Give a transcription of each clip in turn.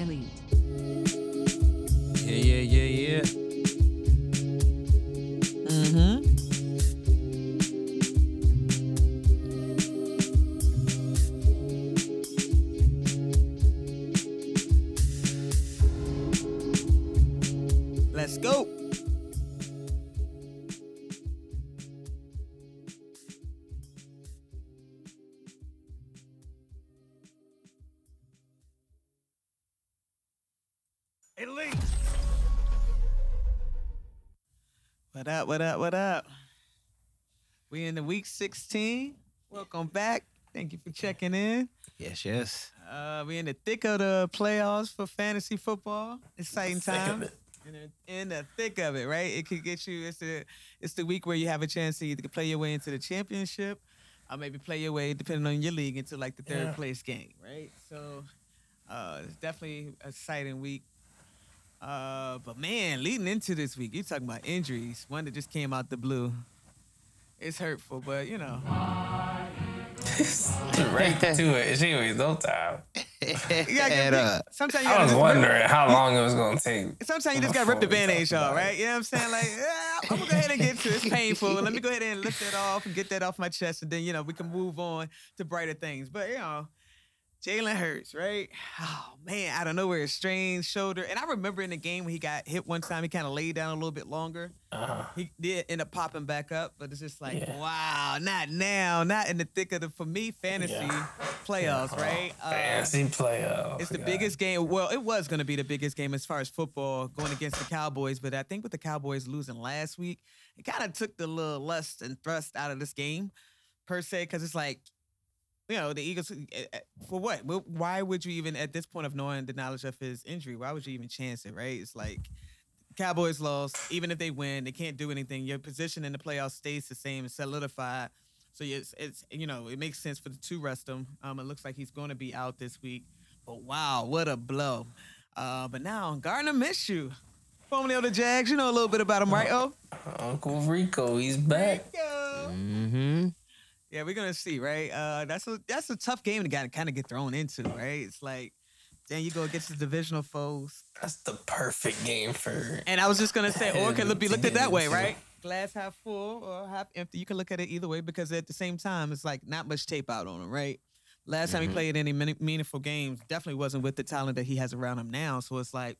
Elite. Up, what up, what up? We in the week 16. Welcome back. Thank you for checking in. Yes, yes. Uh, we in the thick of the playoffs for fantasy football. Exciting time. In the, in the thick of it, right? It could get you. It's the it's the week where you have a chance to either play your way into the championship, or maybe play your way, depending on your league, into like the third Yeah. place game, right? So, uh, it's definitely a exciting week. Uh, but man, leading into this week, you're talking about injuries. One that just came out the blue. It's hurtful, but you know. right to it. She was no time. You gotta get Head big- up. Sometimes you I was just rip- wondering how long it was gonna take. Sometimes you just gotta rip the band-aid off, right? You know what I'm saying? Like, yeah, I'm gonna go ahead and get to it. It's painful. Let me go ahead and lift that off and get that off my chest, and then you know we can move on to brighter things. But you know, Jalen Hurts, right? Oh man, out of nowhere, a strained shoulder. And I remember in the game when he got hit one time, he kind of laid down a little bit longer. Uh-huh. He did end up popping back up, but it's just like, Yeah. wow, not now, not in the thick of the for me fantasy Yeah. playoffs, right? Uh, Fancy playoff. it's the God. biggest game. Well, it was going to be the biggest game as far as football going against the Cowboys. But I think with the Cowboys losing last week, it kind of took the little lust and thrust out of this game, per se, because it's like, you know, the Eagles, eh, eh, for what? Why would you even, at this point of knowing the knowledge of his injury, why would you even chance it, right? It's like, Cowboys lost. Even if they win, they can't do anything. Your position in the playoffs stays the same and solidified. So it's, it's you know it makes sense for the two rest him. Um, it looks like he's going to be out this week. But wow, what a blow! Uh, but now Gardner Minshew, formerly of the Jags. You know a little bit about him, right? Oh, Uncle Rico, he's back. Mm-hmm. Yeah, we're gonna see, right? Uh, that's a that's a tough game to kind of get thrown into, right? It's like, then you go against the divisional foes. That's the perfect game for. And I was just gonna say, or it could be looked at that way, right? Glass half full or half empty. You can look at it either way because at the same time, it's like not much tape out on him, right? Last time he played any meaningful games, definitely wasn't with the talent that he has around him now. So it's like,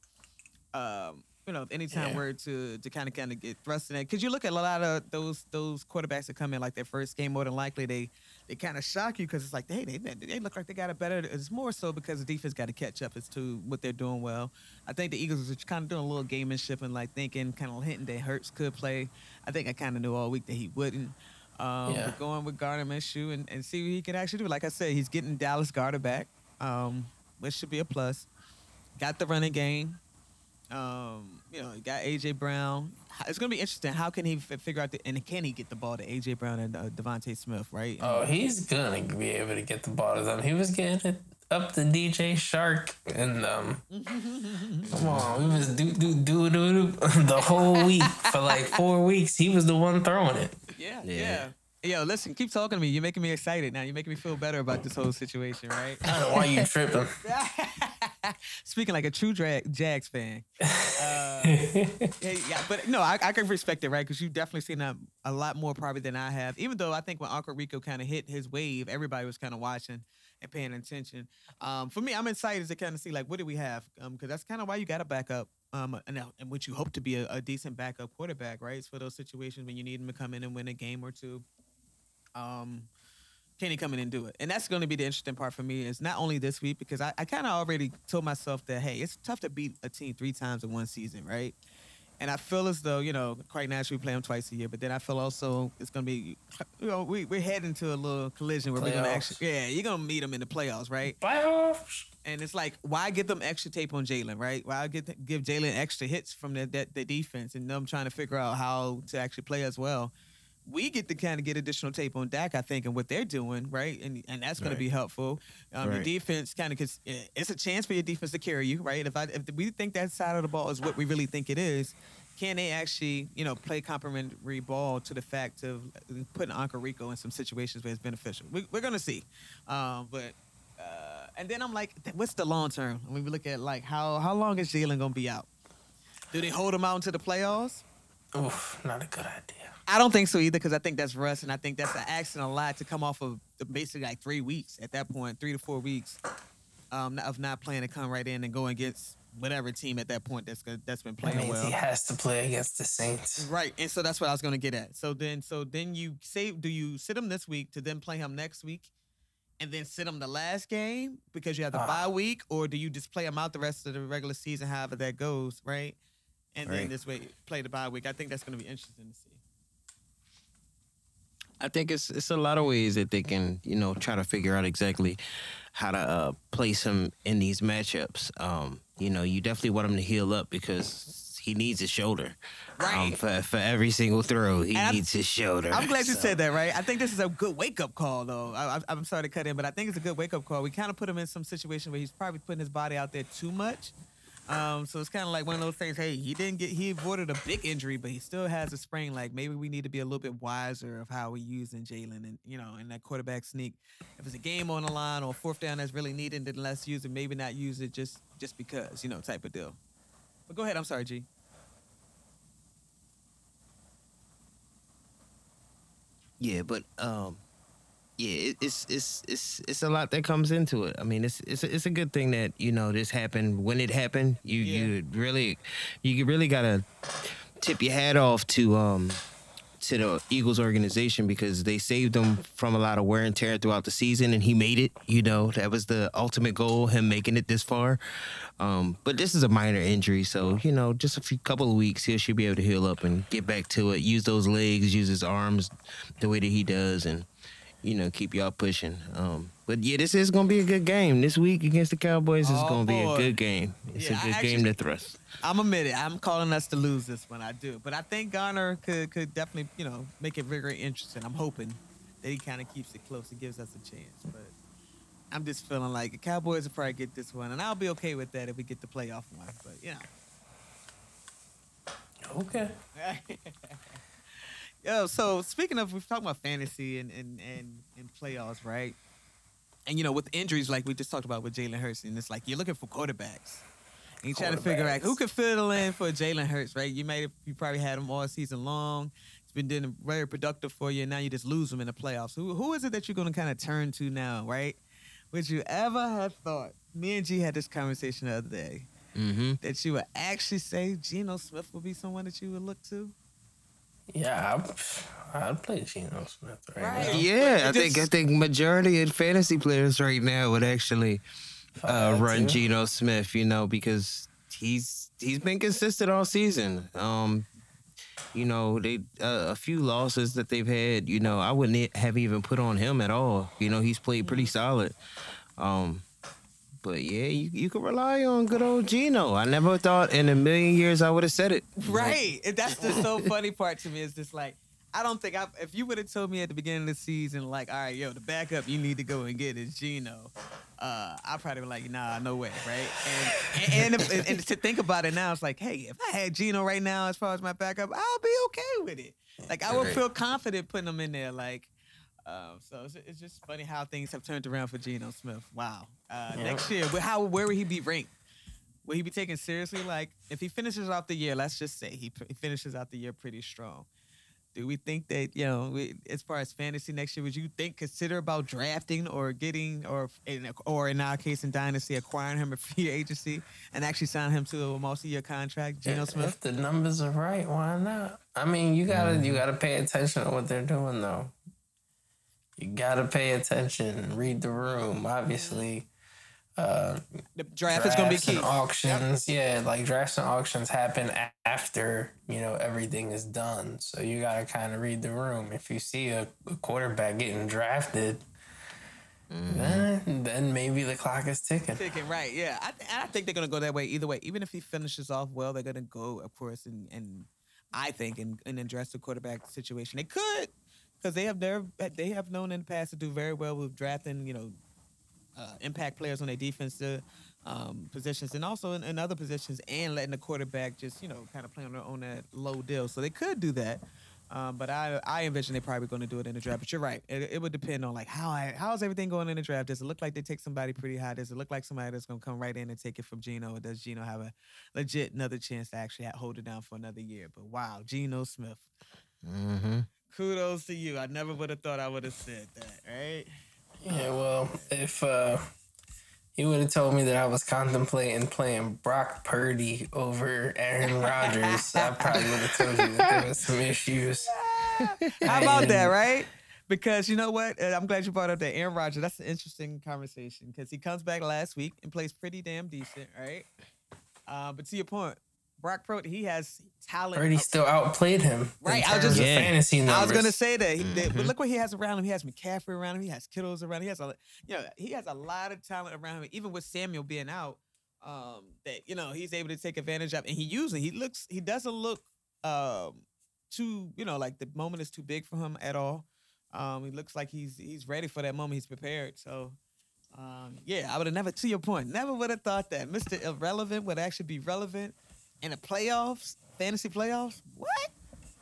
um, you know, anytime Yeah. we're to to kind of kind of get thrust in it, because you look at a lot of those those quarterbacks that come in like their first game, more than likely they they kind of shock you because it's like, hey, they they look like they got it better. It's more so because the defense got to catch up as to what they're doing well. I think the Eagles was kind of doing a little gamemanship and like thinking, kind of hinting that Hurts could play. I think I kind of knew all week that he wouldn't. Um, Yeah. But going with Gardner Minshew and, and see what he can actually do. Like I said, he's getting Dallas Goedert back, um, which should be a plus. Got the running game. Um, you know, he got AJ Brown. It's gonna be interesting. How can he f- figure out the and can he get the ball to AJ Brown and uh, DeVonta Smith? Right? Oh, he's gonna be able to get the ball to them. He was getting it up to DJ Chark and um. come on, we was do do do do do the whole week for like four weeks. He was the one throwing it. yeah, Yeah. yeah. Yo, listen, keep talking to me. You're making me excited now. You're making me feel better about this whole situation, right? I don't know why you tripping. Speaking like a true dra- Jags fan. Uh, yeah, yeah, but no, I, I can respect it, right? Because you've definitely seen that a lot more probably than I have. Even though I think when Uncle Rico kind of hit his wave, everybody was kind of watching and paying attention. Um, for me, I'm excited to kind of see like what do we have? Because that's kind of why you got to back up. Um, and, and what you hope to be a, a decent backup quarterback, right? It's for those situations when you need him to come in and win a game or two. Um, can he come in and do it? And that's going to be the interesting part for me is not only this week because I, I kind of already told myself that hey, it's tough to beat a team three times in one season, right? And I feel as though you know, quite naturally, we play them twice a year. But then I feel also it's going to be, you know, we we're heading to a little collision where we're going to actually, yeah, you're going to meet them in the playoffs, right? Playoffs. And it's like, why get them extra tape on Jalen, right? Why get give Jalen extra hits from the, the the defense and them trying to figure out how to actually play as well. We get to kind of get additional tape on Dak, I think, and what they're doing, right? And and that's going Right. to be helpful. Um, Your defense kind of, cause it's a chance for your defense to carry you, right? If I if we think that side of the ball is what we really think it is, can they actually, you know, play complementary ball to the fact of putting Uncle Rico in some situations where it's beneficial? We, we're going to see, um, but. Uh, And then I'm like, what's the long term? When we look at like how how long is Jalen gonna be out? Do they hold him out into the playoffs? Oof, not a good idea. I don't think so either because I think that's rust, and I think that's an asking a lot to come off of basically like three weeks at that point, three to four weeks um, of not playing to come right in and go against whatever team at that point that's that's been That playing means well. he has to play against the Saints. Right, and so that's what I was going to get at. So then, so then you say, do you sit him this week to then play him next week, and then sit him the last game because you have the Ah. bye week, or do you just play him out the rest of the regular season, however that goes, right? And then this way play the bye week. I think that's going to be interesting to see. I think it's it's a lot of ways that they can you know try to figure out exactly how to uh, place him in these matchups. Um, you know, you definitely want him to heal up because he needs his shoulder. Um, for for every single throw, he And I'm- needs his shoulder. I'm glad you said that, right? I think this is a good wake up call, though. I, I, I'm sorry to cut in, but I think it's a good wake up call. We kind of put him in some situation where he's probably putting his body out there too much. Um, so it's kind of like one of those things. Hey, he didn't get he avoided a big injury, but he still has a sprain. Like maybe we need to be a little bit wiser of how we using Jalen and you know in that quarterback sneak. If it's a game on the line or fourth down that's really needed, then let's use it. Maybe not use it just just because you know type of deal. But go ahead. I'm sorry, G. Yeah, but um, yeah, it, it's it's it's it's a lot that comes into it. I mean, it's it's a, it's a good thing that you know this happened when it happened. You Yeah. you really you really gotta tip your hat off to um to the Eagles organization because they saved him from a lot of wear and tear throughout the season, and he made it. You know, that was the ultimate goal, him making it this far. Um, but this is a minor injury, so you know, just a few couple of weeks, he should be able to heal up and get back to it. Use those legs, use his arms the way that he does, and you know, keep y'all pushing. Um, but yeah, this is gonna be a good game this week against the Cowboys. is Oh, gonna be a good game. It's Yeah, a I good actually- game to thrust. I'm admit it. I'm calling us to lose this one. I do, but I think Gardner could could definitely you know make it very interesting. I'm hoping that he kind of keeps it close and gives us a chance. But I'm just feeling like the Cowboys will probably get this one, and I'll be okay with that if we get the playoff one. But you Okay. Yo, so speaking of, we've talked about fantasy and and and, and playoffs, right? And you know, with injuries like we just talked about with Jalen Hurts, and it's like you're looking for quarterbacks. And you're trying to figure out who could fill in for Jalen Hurts, right? You might have, you probably had him all season long. It's been doing very productive for you, and now you just lose him in the playoffs. Who who is it that you're going to kind of turn to now, right? Would you ever have thought? Me and G had this conversation the other day Mm-hmm. that you would actually say Geno Smith would be someone that you would look to. Yeah, I'd, I'd play Geno Smith right, Right. now. Yeah, I think I think majority of fantasy players right now would actually uh, run to. Geno Smith. You know, because he's he's been consistent all season. Um, you know, they uh, a few losses that they've had. You know, I wouldn't have even put on him at all. You know, he's played pretty solid. Um, but yeah, you you can rely on good old Geno. I never thought in a million years I would have said it. Right. And that's the so funny part to me is just like I don't think I if you would have told me at the beginning of the season like, all right, yo, the backup you need to go and get is Geno. Uh, I probably be like, nah, no way, right? And and, and, if, and to think about it now, it's like, hey, if I had Geno right now as far as my backup, I'll be okay with it. Like I would feel confident putting him in there. Like, um, so it's, it's just funny how things have turned around for Geno Smith. Wow. Uh, Yeah. Next year, how where would he be ranked? Will he be taken seriously? Like, if he finishes off the year, let's just say he, he finishes out the year pretty strong. Do we think that you know, we, as far as fantasy next year, would you think consider about drafting or getting or in, or in our case in dynasty acquiring him a free agency and actually sign him to a multi-year contract, Geno Smith? If the numbers are right, why not? I mean, you gotta Mm-hmm. you gotta pay attention to what they're doing though. You gotta pay attention, read the room. Obviously, uh, The draft is to be key. and auctions. Yeah, like drafts and auctions happen after you know everything is done. So you gotta kind of read the room. If you see a, a quarterback getting drafted, then then maybe the clock is ticking. Ticking, right? Yeah, I, th- I think they're gonna go that way either way. Even if he finishes off well, they're gonna go, of course, and and I think and, and address the quarterback situation. They could, because they have their they have known in the past to do very well with drafting, you know, uh, impact players on their defensive um, positions and also in, in other positions, and letting the quarterback just you know kind of play on their on that low deal. So they could do that. Um, but I I envision they're probably going to do it in the draft. But you're right. It, it would depend on like how I, how's everything going in the draft. Does it look like they take somebody pretty high? Does it look like somebody that's going to come right in and take it from Geno? Or does Geno have a legit another chance to actually hold it down for another year? But wow, Geno Smith. Mm-hmm. Kudos to you. I never would have thought I would have said that. Right? Yeah, well, if uh, you would have told me that I was contemplating playing Brock Purdy over Aaron Rodgers, I probably would have told you that there was some issues. How about that, right? Because you know what? I'm glad you brought up that Aaron Rodgers. That's an interesting conversation because he comes back last week and plays pretty damn decent, right? Uh, but to your point, Brock Purdy, he has talent. Purdy out- still outplayed him. Right, I was just- of Yeah. fantasy numbers. I was gonna say that, he, that- but look what he has around him. He has McCaffrey around him. He has Kittles around him. He has a, you know, he has a lot of talent around him. Even with Samuel being out, um, that you know he's able to take advantage of. And he usually he looks, he doesn't look, um, too, you know, like the moment is too big for him at all. Um, he looks like he's he's ready for that moment. He's prepared. So, um, yeah, I would have never, to your point, never would have thought that Mr. Irrelevant would actually be relevant in the playoffs, fantasy playoffs. What?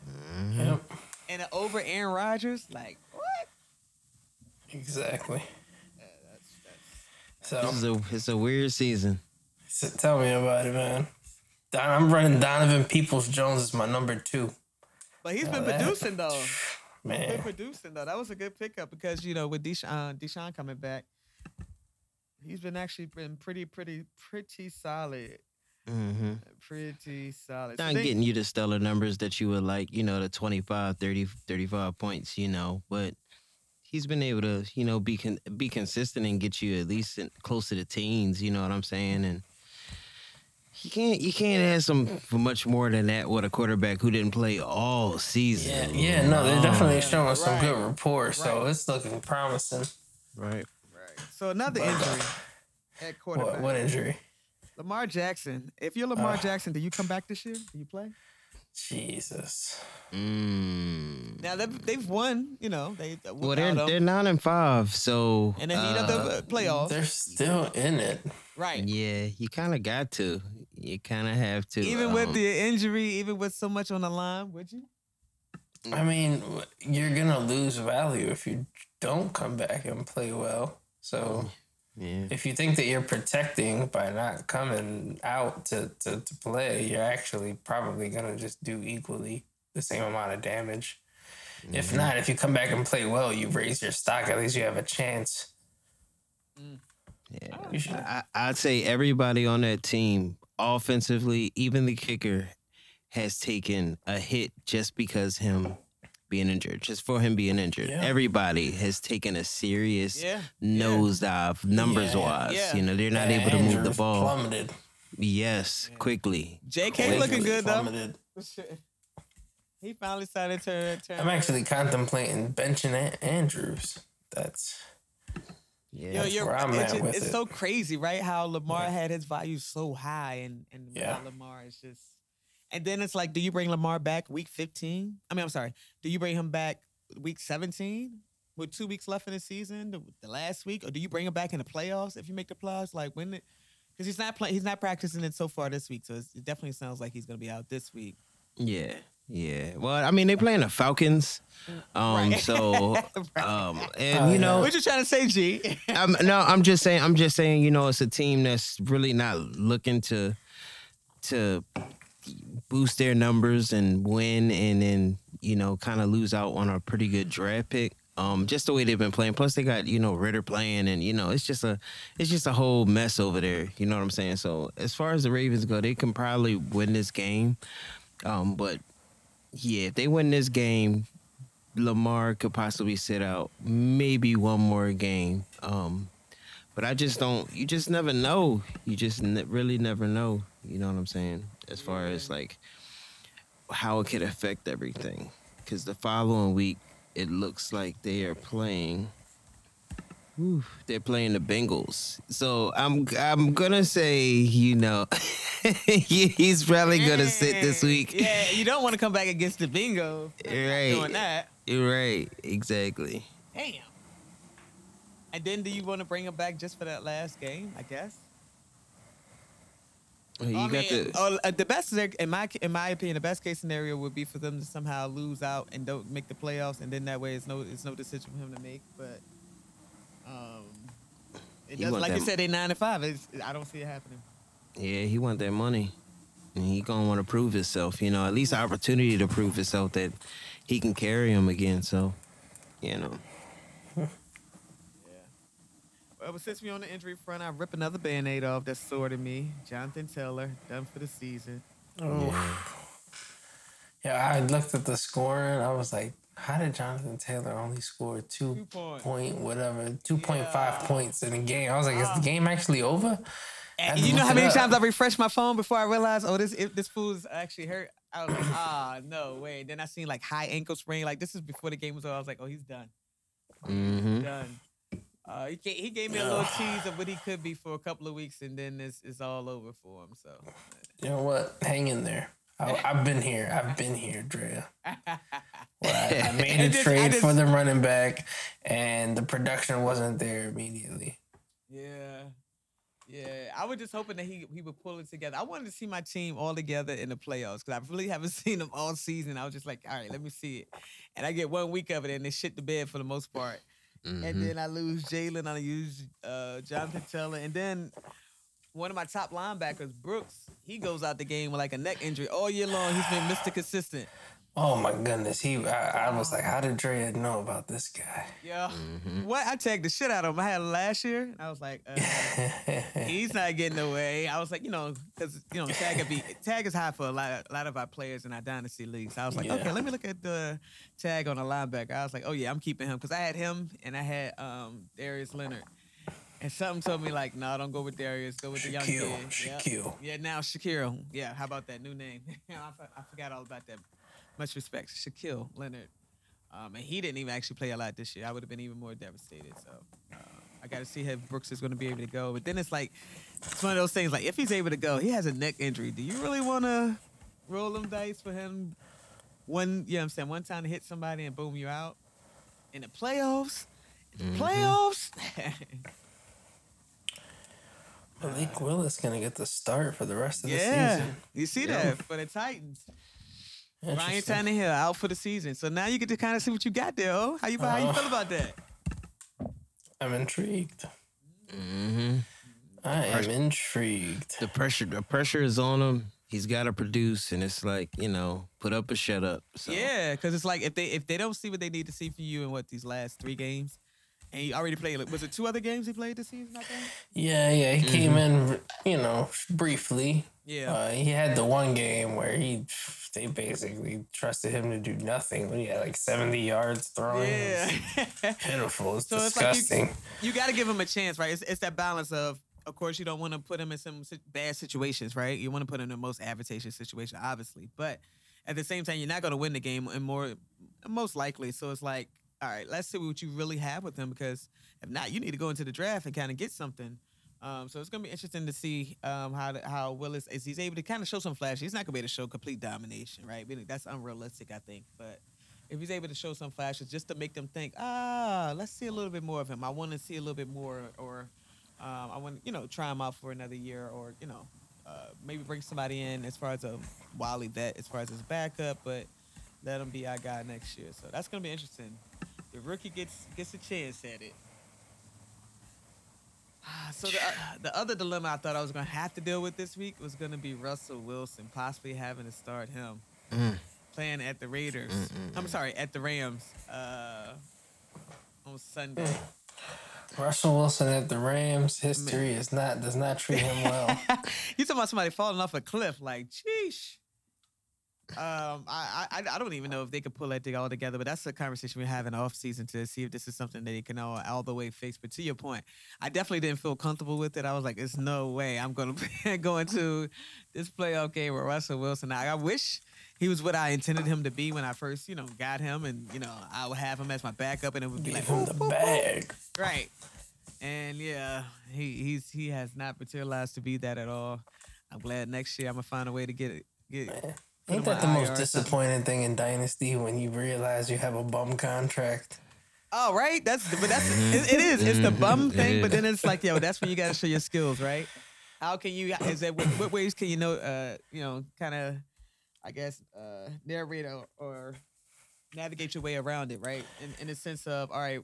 Mm-hmm. Yep, and it over Aaron Rodgers. Like what? exactly. This So, is a it's a weird season. so tell me about it, man. Don, I'm running Donovan Peoples Jones as my number two. But he's Oh, been that- producing though. He's been Man, producing though. That was a good pickup because you know with Deshaun, uh, Deshaun coming back, he's been actually been pretty, pretty, pretty solid. Mm-hmm. Pretty solid. Not they- getting you the stellar numbers that you would like, you know, the 25, 30, 35 points, you know, but he's been able to, you know, be con- be consistent and get you at least in, close to the teens, you know what I'm saying? And you can't you can't ask him for much more than that with a quarterback who didn't play all season. yeah, no, they're definitely showing some Right. good rapport, so it's looking promising. Right. Right. So another But, uh, injury at quarterback. What, what injury? Lamar Jackson. If you're Lamar Uh. Jackson, do you come back this year? Do you play? Jesus. Mm. Now they've, they've won. You know they. Well, they're they're nine and five, so in the heat of the uh, uh, playoffs. They're still in it. Right. yeah, you kind of got to. You kind of have to. Even with um, the injury, even with so much on the line, would you? I mean, you're gonna lose value if you don't come back and play well. So yeah. if you think that you're protecting by not coming out to, to, to play, you're actually probably gonna just do equally the same amount of damage. If mm-hmm. not, if you come back and play well, you raise your stock. At least you have a chance. Mm. Yeah. You should- I, I'd say everybody on that team, offensively, even the kicker, has taken a hit just because him being injured, just for him being injured. Yeah. Everybody has taken a serious Yeah. nosedive, numbers Yeah. wise. Yeah. You know, they're not Yeah, able to move the Andrews ball. Plummeted. Yes, quickly. J.K. looking Quickly good though. He finally started to turn. I'm actually contemplating benching A- Andrews. That's Yeah. Yo, That's you're, where I'm it's, at with it's it. so crazy, right? How Lamar Yeah. had his value so high, and and Yeah. Lamar is just. And then it's like, do you bring Lamar back week 15? I mean, I'm sorry. Do you bring him back week 17 with two weeks left in the season, the, the last week, or do you bring him back in the playoffs if you make the playoffs? Like when? Because he's not playing. He's not practicing it so far this week, so it's, it definitely sounds like he's going to be out this week. Yeah. Yeah. Well, I mean, they're playing the Falcons. Um, Right. so Right. um and Oh, you know What you trying to say, G? I'm, no, I'm just saying. I'm just saying. You know, it's a team that's really not looking to to boost their numbers and win, and then you know, kind of lose out on a pretty good draft pick. Um, just the way they've been playing. Plus, they got you know Ridder playing, and you know, it's just a it's just a whole mess over there. You know what I'm saying? So as far as the Ravens go, they can probably win this game. Um, but yeah, if they win this game, Lamar could possibly sit out maybe one more game. Um, but I just don't. You just never know. You just ne- really never know. You know what I'm saying? As far as like how it could affect everything. Because the following week, it looks like they are playing. Whew, they're playing the Bengals. So I'm I'm gonna say you know he's probably gonna sit this week. Yeah, you don't want to come back against the bingo. Right. Doing that. You're right. Exactly. Damn. And then do you want to bring him back just for that last game? I guess. You I got mean, the oh, uh, the best in my in my opinion, the best case scenario would be for them to somehow lose out and don't make the playoffs, and then that way it's no it's no decision for him to make. But um, it doesn't want like you said they nine to five. It's, I don't see it happening. yeah. He want that money, and he gonna want to prove himself. You know, at least opportunity to prove himself that he can carry him again. So, you know, Well, but since we on the injury front, I rip another band-aid off that's sore to me. Jonathan Taylor done for the season. Oh. Yeah, I looked at the scoring. I was like, how did Jonathan Taylor only score two Two points. point whatever, two point five Yeah. points in a game? I was like, is the game actually over? And you know how many up. times I refreshed my phone before I realized, oh, this if this fool's actually hurt. I was like, ah, no way. Then I seen like high ankle sprain. Like this is before the game was over. I was like, oh, he's done, hmm done. Uh, he, he gave me a little tease of what he could be for a couple of weeks, and then it's, it's all over for him. So, You know what? Hang in there. I, I've been here. I've been here, Drea. Where I, I made a just- trade just- for the running back, and the production wasn't there immediately. yeah, yeah. I was just hoping that he he would pull it together. I wanted to see my team all together in the playoffs because I really haven't seen them all season. I was just like, all right, let me see it, and I get one week of it, and they shit the bed for the most part. Mm-hmm. and then I lose Jalen. I lose uh, Jonathan Taylor, and then one of my top linebackers, Brooks, he goes out the game with like a neck injury all year long. He's been Mr. Consistent. Oh my goodness, he! I, I was like, how did Drea know about this guy? Yeah, Mm-hmm. what I tagged the shit out of him. I had last year, and I was like, uh, he's not getting away. I was like, you know, because you know, tag be tag is high for a lot, a lot of our players in our dynasty leagues. I was like, Yeah. okay, let me look at the tag on a linebacker. I was like, oh yeah, I'm keeping him because I had him and I had um Darius Leonard. And something told me like, no, don't go with Darius. Go with the young kid. Shaquille, Yep. Yeah, now Shaquille. Yeah, how about that new name? I, I forgot all about that. Much respect, to Shaquille Leonard. Um, and he didn't even actually play a lot this year. I would have been even more devastated. So uh, I got to see if Brooks is going to be able to go. But then it's like, it's one of those things like, if he's able to go, he has a neck injury. Do you really want to roll them dice for him one, you know what I'm saying, one time to hit somebody and boom, you out? In the playoffs? In the playoffs? Malik Willis gonna get the start for the rest of the yeah. season. You see that for the Titans. Ryan Interesting. Tannehill out for the season. So now you get to kind of see what you got there. Oh, how you how you Uh, feel about that? I'm intrigued. hmm I am intrigued. the pressure, the pressure is on him. He's got to produce, and it's like you know, put up or shut up. So. Yeah, because it's like if they if they don't see what they need to see from you in what these last three games, and he already played. like, Was it two other games he played this season? I think. Yeah, yeah. He came in, you know, briefly. Yeah. Uh, he had the one game where he they basically trusted him to do nothing. He had like seventy yards throwing. Yeah. was pitiful. It's So it's like you- disgusting. you got to give him a chance, right? It's, it's that balance of, of course, you don't want to put him in some bad situations, right? You want to put him in the most advantageous situation, obviously, but at the same time, you're not going to win the game, and more, most likely. So it's like, all right, let's see what you really have with him, because if not, you need to go into the draft and kind of get something. Um, so it's gonna be interesting to see um, how how Willis is he's able to kind of show some flashes. He's not gonna be able to show complete domination, right? Meaning That's unrealistic, I think. But if he's able to show some flashes just to make them think, ah, let's see a little bit more of him. I want to see a little bit more, or um, I want you know try him out for another year, or you know uh, maybe bring somebody in as far as a Wally vet, as far as his backup, but let him be our guy next year. So that's gonna be interesting. The rookie gets gets a chance at it. So the, uh, the other dilemma I thought I was gonna have to deal with this week was gonna be Russell Wilson possibly having to start him Mm. playing at the Raiders. I'm sorry, at the Rams uh, on Sunday. Russell Wilson at the Rams. History is not does not treat him well. you talking about somebody falling off a cliff? Like, sheesh. Um, I, I I don't even know if they could pull that thing all together, but that's a conversation we have in off season to see if this is something that he can all, all the way fix. But to your point, I definitely didn't feel comfortable with it. I was like, "There's no way I'm going to go into this playoff game with Russell Wilson." I, I wish he was what I intended him to be when I first, you know, got him, and you know, I would have him as my backup, and it would be Give like, him the ooh." bag. Right. And yeah, he he's he has not materialized to be that at all. I'm glad next year I'm gonna find a way to get it. Get it. Put Ain't that the on most IR. disappointing thing in Dynasty when you realize you have a bum contract? Oh, right. That's but that's it, it is. It's the bum Mhm. thing, but then it's like, yo, that's when you gotta show your skills, right? How can you? Is that what, what ways can you know? Uh, you know, kind of, I guess, uh, narrate or, or navigate your way around it, right? In, in the sense of, all right,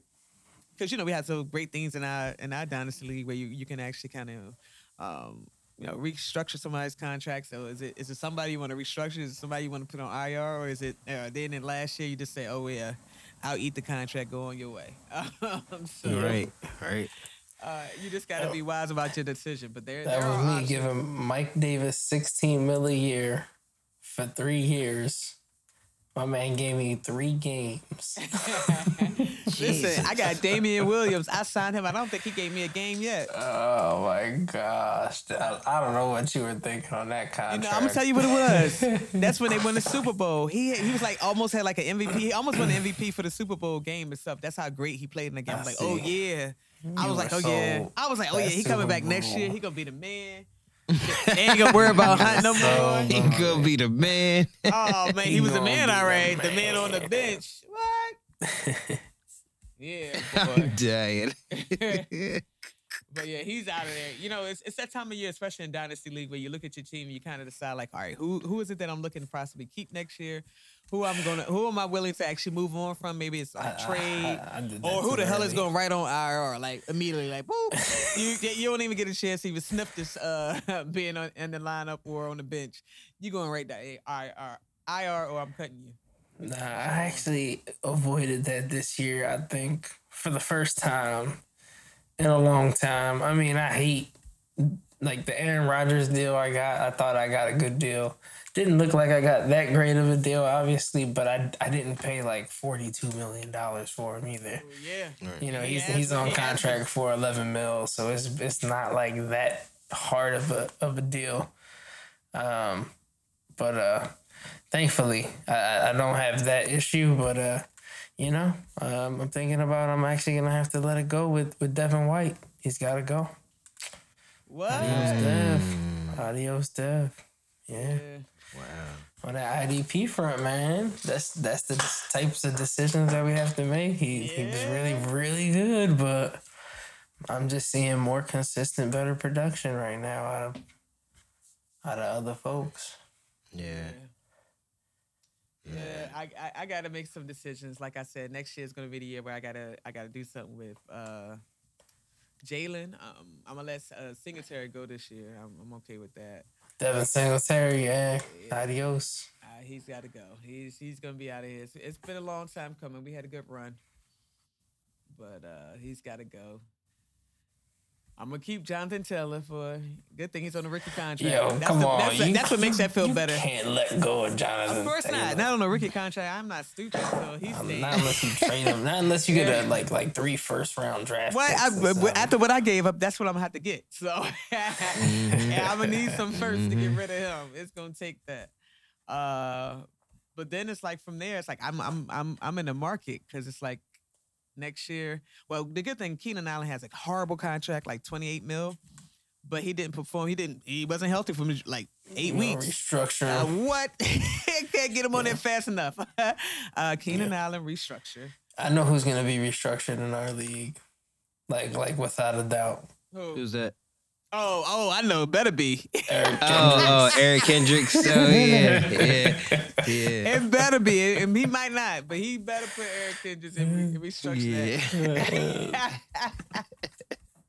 because you know we had some great things in our in our dynasty league where you you can actually kind of. Um, you know, restructure somebody's contract. So is it is it somebody you want to restructure? Is it somebody you want to put on IR, or is it uh, then in last year you just say, oh yeah, I'll eat the contract, go on your way. Um, so, Right, right. Uh, you just got to be wise about your decision. But there, That there was me options. giving Mike Davis 16 mil a year for three years. My man gave me three games. Listen, I got Damien Williams. I signed him. I don't think he gave me a game yet. Oh my gosh. I, I don't know what you were thinking on that You contract. know, I'm gonna tell you what it was. That's when they won the Super Bowl. He he was like almost had like an MVP. He almost won the MVP for the Super Bowl game and stuff. That's how great he played in the game. I I'm like, oh, see. oh yeah. I was like, were oh yeah. I was like, oh yeah. He coming back next year. He gonna be the man. they ain't gonna worry about hunting no So more. He gonna be the man. Oh man, he He was the man, all right. the right. The man on the bench. What? Yeah. I'm dying. But yeah, he's out of there. You know, it's, it's that time of year, especially in Dynasty League, where you look at your team and you kind of decide, like, all right, who who is it that I'm looking to possibly keep next year? Who I'm gonna who am I willing to actually move on from? Maybe it's a trade. I or who the hell is early. going right on IR? Like immediately, like boop. you you don't even get a chance to even sniff this uh being on in the lineup or on the bench. You're going right hey, IR, IR, or I'm cutting you. Nah, I actually avoided that this year, I think, for the first time in a long time. I mean, I hate like the Aaron Rodgers deal I got. I thought I got a good deal. Didn't look like I got that great of a deal, obviously, but I, I didn't pay like $42 million for him either. Oh, yeah. You know, he's has- he's on he contract for 11 mil, so it's it's not like that hard of a of a deal. Um, but uh, thankfully, I- I, I don't have that issue. But uh, you know, um, I'm thinking about I'm actually gonna have to let it go with with Devin White. He's got to go. What? Adios, Dev. Adios, Dev. Yeah. Yeah. Wow. On that IDP front, man, that's that's the types of decisions that we have to make. He he was really really good, but I'm just seeing more consistent, better production right now out of out of other folks. Yeah. Yeah, I, I I gotta make some decisions. Like I said, next year is gonna be the year where I gotta I gotta do something with uh Jalen. Um, I'm gonna let uh, Singletary go this year. I'm, I'm okay with that. Devin Singletary, yeah, adios. Uh, he's got to go. He's he's gonna be out of here. It's, it's been a long time coming. We had a good run, but uh, he's got to go. I'm gonna keep Jonathan Taylor for good thing he's on the rookie contract. Yo, that's come the- on, That's, you- that's what makes that feel you better. Can't let go of Jonathan. Of course Taylor. not. Not on a rookie contract. I'm not stupid, so he's. Not unless you trade him. Not unless you get a, like like three first round draft. What I, or but- but something. after what I gave up, that's what I'm gonna have to get. So Mm-hmm. I'm gonna need some first to get rid of him. It's gonna take that. Uh, but then it's like from there, it's like I'm I'm I'm I'm in the market because it's like next year. Well, the good thing Keenan Allen has a horrible contract, like 28 mil, but he didn't perform. He didn't. He wasn't healthy for like eight You know, weeks. restructure. Uh, what? Can't get him on there fast enough. uh, Keenan Allen restructure. I know who's gonna be restructured in our league, like like without a doubt. Who? Who's that? Oh, oh, I know. Better be. Eric Oh, oh, Eric Kendricks. Oh yeah, yeah, yeah. It better be. And he might not, but he better put Eric Kendricks in re- restructure Yeah. that.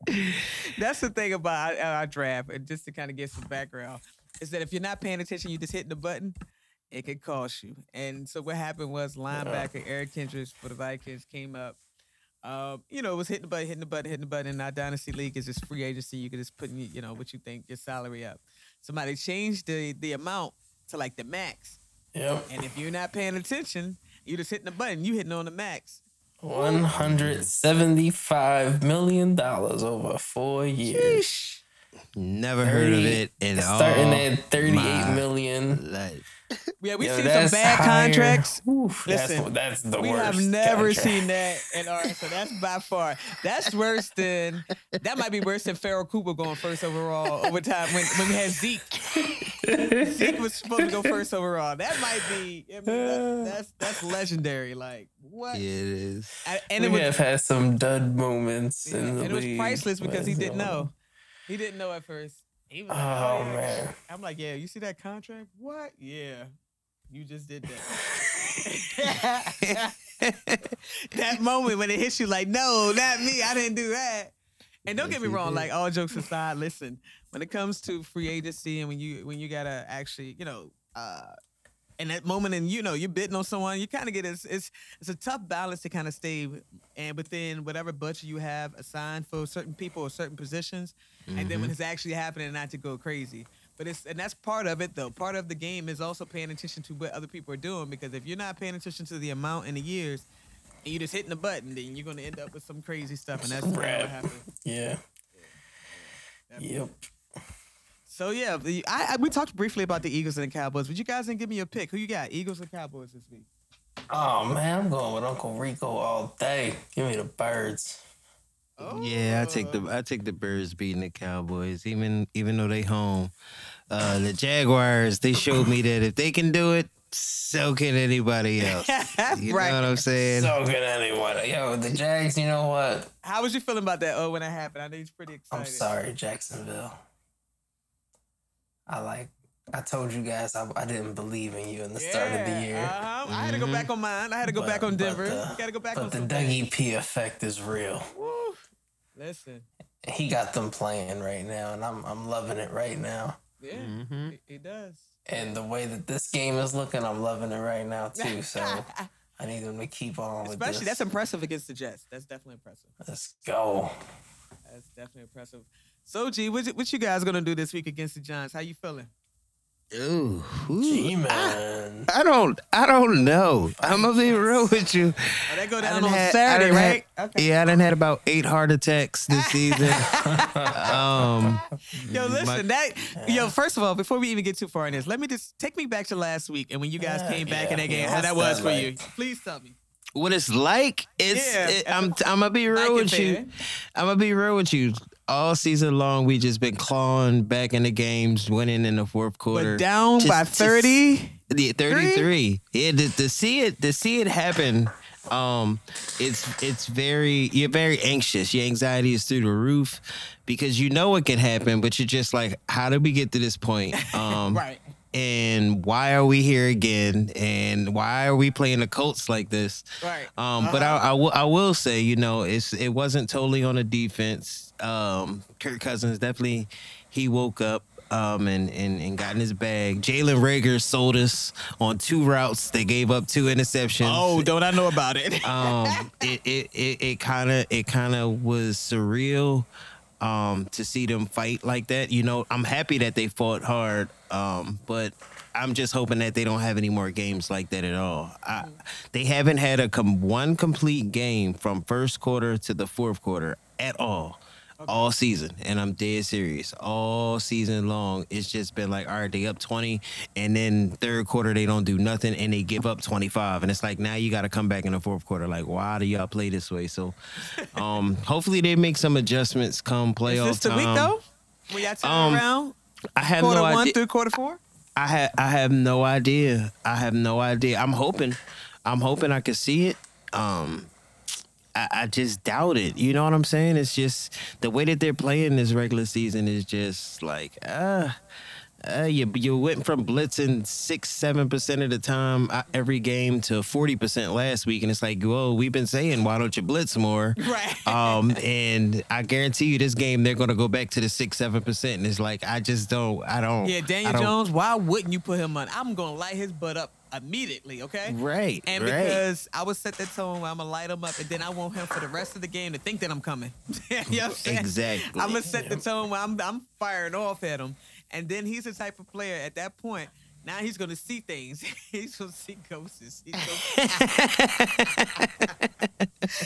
That's the thing about our, our draft, and just to kind of get some background, is that if you're not paying attention, you just hitting the button, it could cost you. And so what happened was uh-huh. linebacker Eric Kendricks for the Vikings came up. Um, you know, it was hitting the button, hitting the button, hitting the button. In our dynasty league is just free agency. You can just put, in, you know, what you think your salary up. Somebody changed the the amount to like the max. Yep. And if you're not paying attention, you're just hitting the button. You hitting on the max. One hundred seventy-five million dollars over four years. Sheesh. Never heard of it in Starting all at thirty-eight my million. life. Yeah, we Yo, seen some bad higher. contracts. Oof, Listen, that's, that's the We worst. have never contract. seen that in our so that's by far. That's worse than that might be worse than Farrell Cooper going first overall over time when, when we had Zeke. Zeke was supposed to go first overall. That might be I mean, that's, that's that's legendary. Like what? Yeah, it is. I- and we it was have had some dud moments yeah, in the and it was priceless because he didn't know. He didn't know at first. He was like, Oh yeah." man. I'm like, yeah, you see that contract? What? Yeah. You just did that. that moment when it hits you like, no, not me. I didn't do that. And don't get me wrong, like all jokes aside, listen, when it comes to free agency and when you when you gotta actually, you know, uh in that moment and you know you're bidding on someone, you kind of get it's, it's it's a tough balance to kind of stay and within whatever budget you have assigned for certain people or certain positions, and then when mm-hmm. it's actually happening, not to go crazy. But it's and that's part of it though. Part of the game is also paying attention to what other people are doing because if you're not paying attention to the amount and the years, and you're just hitting the button, then you're gonna end up with some crazy stuff, and that's what happened. Yeah. Yep. So yeah, the, I, I we talked briefly about the Eagles and the Cowboys, but you guys didn't give me a pick. Who you got? Eagles or Cowboys this week? Oh man, I'm going with Uncle Rico all day. Give me the birds. Oh, Yeah, I take the I take the Birds beating the Cowboys, even even though they home. Uh, the Jaguars, they showed me that if they can do it, so can anybody else. You right. know what I'm saying? So good anyway. Yo, the Jags, you know what? How was you feeling about that? Oh, when that happened, I know he's pretty excited. I'm sorry, Jacksonville. I like I told you guys I, I didn't believe in you in the start of the year. uh-huh. I had to go Mhm. back on mine. I had to go But- back on Denver. the- you got to go back on But the some Dougie P effect is real. Woo. Listen, He got them playing right now, and I'm I'm loving it right now. yeah, Mhm. it, it does. And the way that this game is looking, I'm loving it right now too. So I need them to keep on with Especially this. that's impressive against the Jets. That's definitely impressive. Let's go. That's definitely impressive. So, G, what, you- what you guys gonna do this week against the Giants? How you feeling? Ooh, ooh. G I, man. I don't I don't know. I'm gonna be real with you. Oh, that go down on had- Saturday, done had- right? okay. Yeah, I done had about eight heart attacks this season. um, Yo, listen, my- that yo. First of all, before we even get too far in this, let me just take me back to last week and when you guys Yeah, came back yeah, in that game, yeah, how that was that for like? you. Please tell me. what it's like. It's Yeah. it- I'm I'm gonna be real Like with you. I'm gonna be real with you. All season long, we just been clawing back in the games, winning in the fourth quarter. But down Just- by thirty. The 33. Yeah, to, to see it to see it happen, um, it's it's very you're very anxious. Your anxiety is through the roof because you know it can happen, but you're just like, how did we get to this point? Um, Right. And why are we here again? And why are we playing the Colts like this? Right. Um, but I, I, will, I will say, you know, it's it wasn't totally on the defense. Um, Kirk Cousins definitely he woke up um, and, and and got in his bag. Jalen Reagor sold us on two routes. They gave up two interceptions. Oh, don't I know about it? um, it it it it kind of it kind of was surreal um to see them fight like that. You know, I'm happy that they fought hard, um, but I'm just hoping that they don't have any more games like that at all. I, they haven't had a com- one complete game from first quarter to the fourth quarter at all. All season, and I'm dead serious. All season long, it's just been like, all right, they up 20, and then third quarter they don't do nothing, and they give up 25, and it's like now you got to come back in the fourth quarter. Like, why do y'all play this way? So, um, hopefully they make some adjustments come playoff Is this the time. week though? When y'all turn Um, around I have quarter no one idea. through quarter four? I have I have no idea. I have no idea. I'm hoping. I'm hoping I could see it. Um I, I just doubt it. You know what I'm saying? It's just the way that they're playing this regular season is just like ah uh, you you went from blitzing six seven percent of the time uh, every game to forty percent last week, and it's like, well, we've been saying, why don't you blitz more? Right. Um, and I guarantee you, this game they're gonna go back to the six seven percent, and it's like I just don't, I don't. Yeah, Daniel don't- Jones, why wouldn't you put him on? I'm gonna light his butt up immediately, okay? Right, And right. because I would set that tone where I'm gonna light him up, and then I want him for the rest of the game to think that I'm coming. you know what I'm? Exactly. I'm gonna set the tone where I'm I'm firing off at him, and then he's the type of player at that point. Now he's gonna see things. he's gonna see ghosts. He's gonna,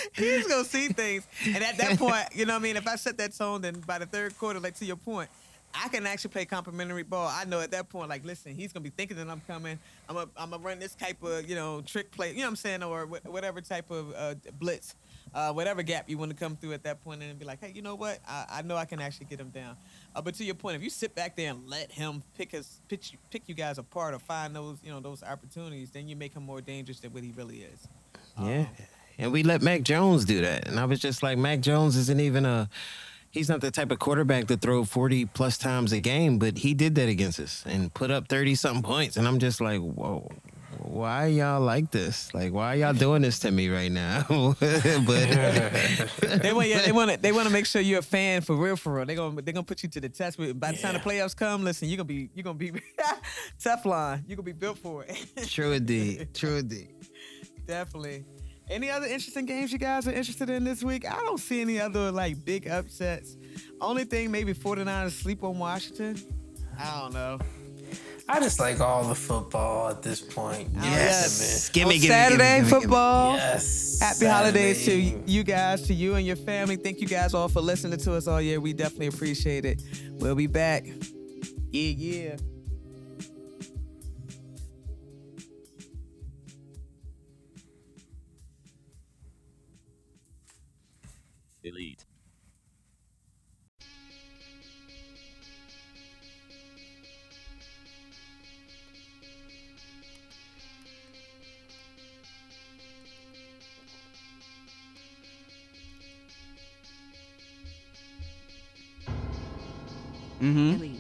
he's gonna see things, and at that point, you know what I mean. If I set that tone, then by the third quarter, like to your point, I can actually play complimentary ball. I know at that point, like, listen, he's gonna be thinking that I'm coming. I'm gonna I'm gonna run this type of you know trick play. You know what I'm saying, or wh- whatever type of uh, blitz, uh, whatever gap you want to come through at that point, and be like, hey, you know what? I, I know I can actually get him down. Uh, but to your point, if you sit back there and let him pick his pitch pick you guys apart or find those you know those opportunities, then you make him more dangerous than what he really is. Yeah. And we let Mac Jones do that. And I was just like, Mac Jones isn't even a he's not the type of quarterback to throw 40 plus times a game, but he did that against us and put up 30 something points. And I'm just like, whoa, why y'all like this? Like, why y'all doing this to me right now? but they want yeah, they want to they want to make sure you're a fan for real for real. They gonna they gonna put you to the test. By the time the playoffs come, listen, you're gonna be you're gonna be Teflon. You're gonna be built for it. True indeed. True indeed. Definitely. Any other interesting games you guys are interested in this week? I don't see any other like big upsets. Only thing maybe 49ers sleep on Washington. I don't know. I just like all the football at this point. Oh, yes. yes. Give me, oh, give Saturday me, give me, football. Yes. Happy Saturday. holidays to you guys, to you and your family. Thank you guys all for listening to us all year. We definitely appreciate it. We'll be back. Yeah, yeah. Mm-hmm. Delete.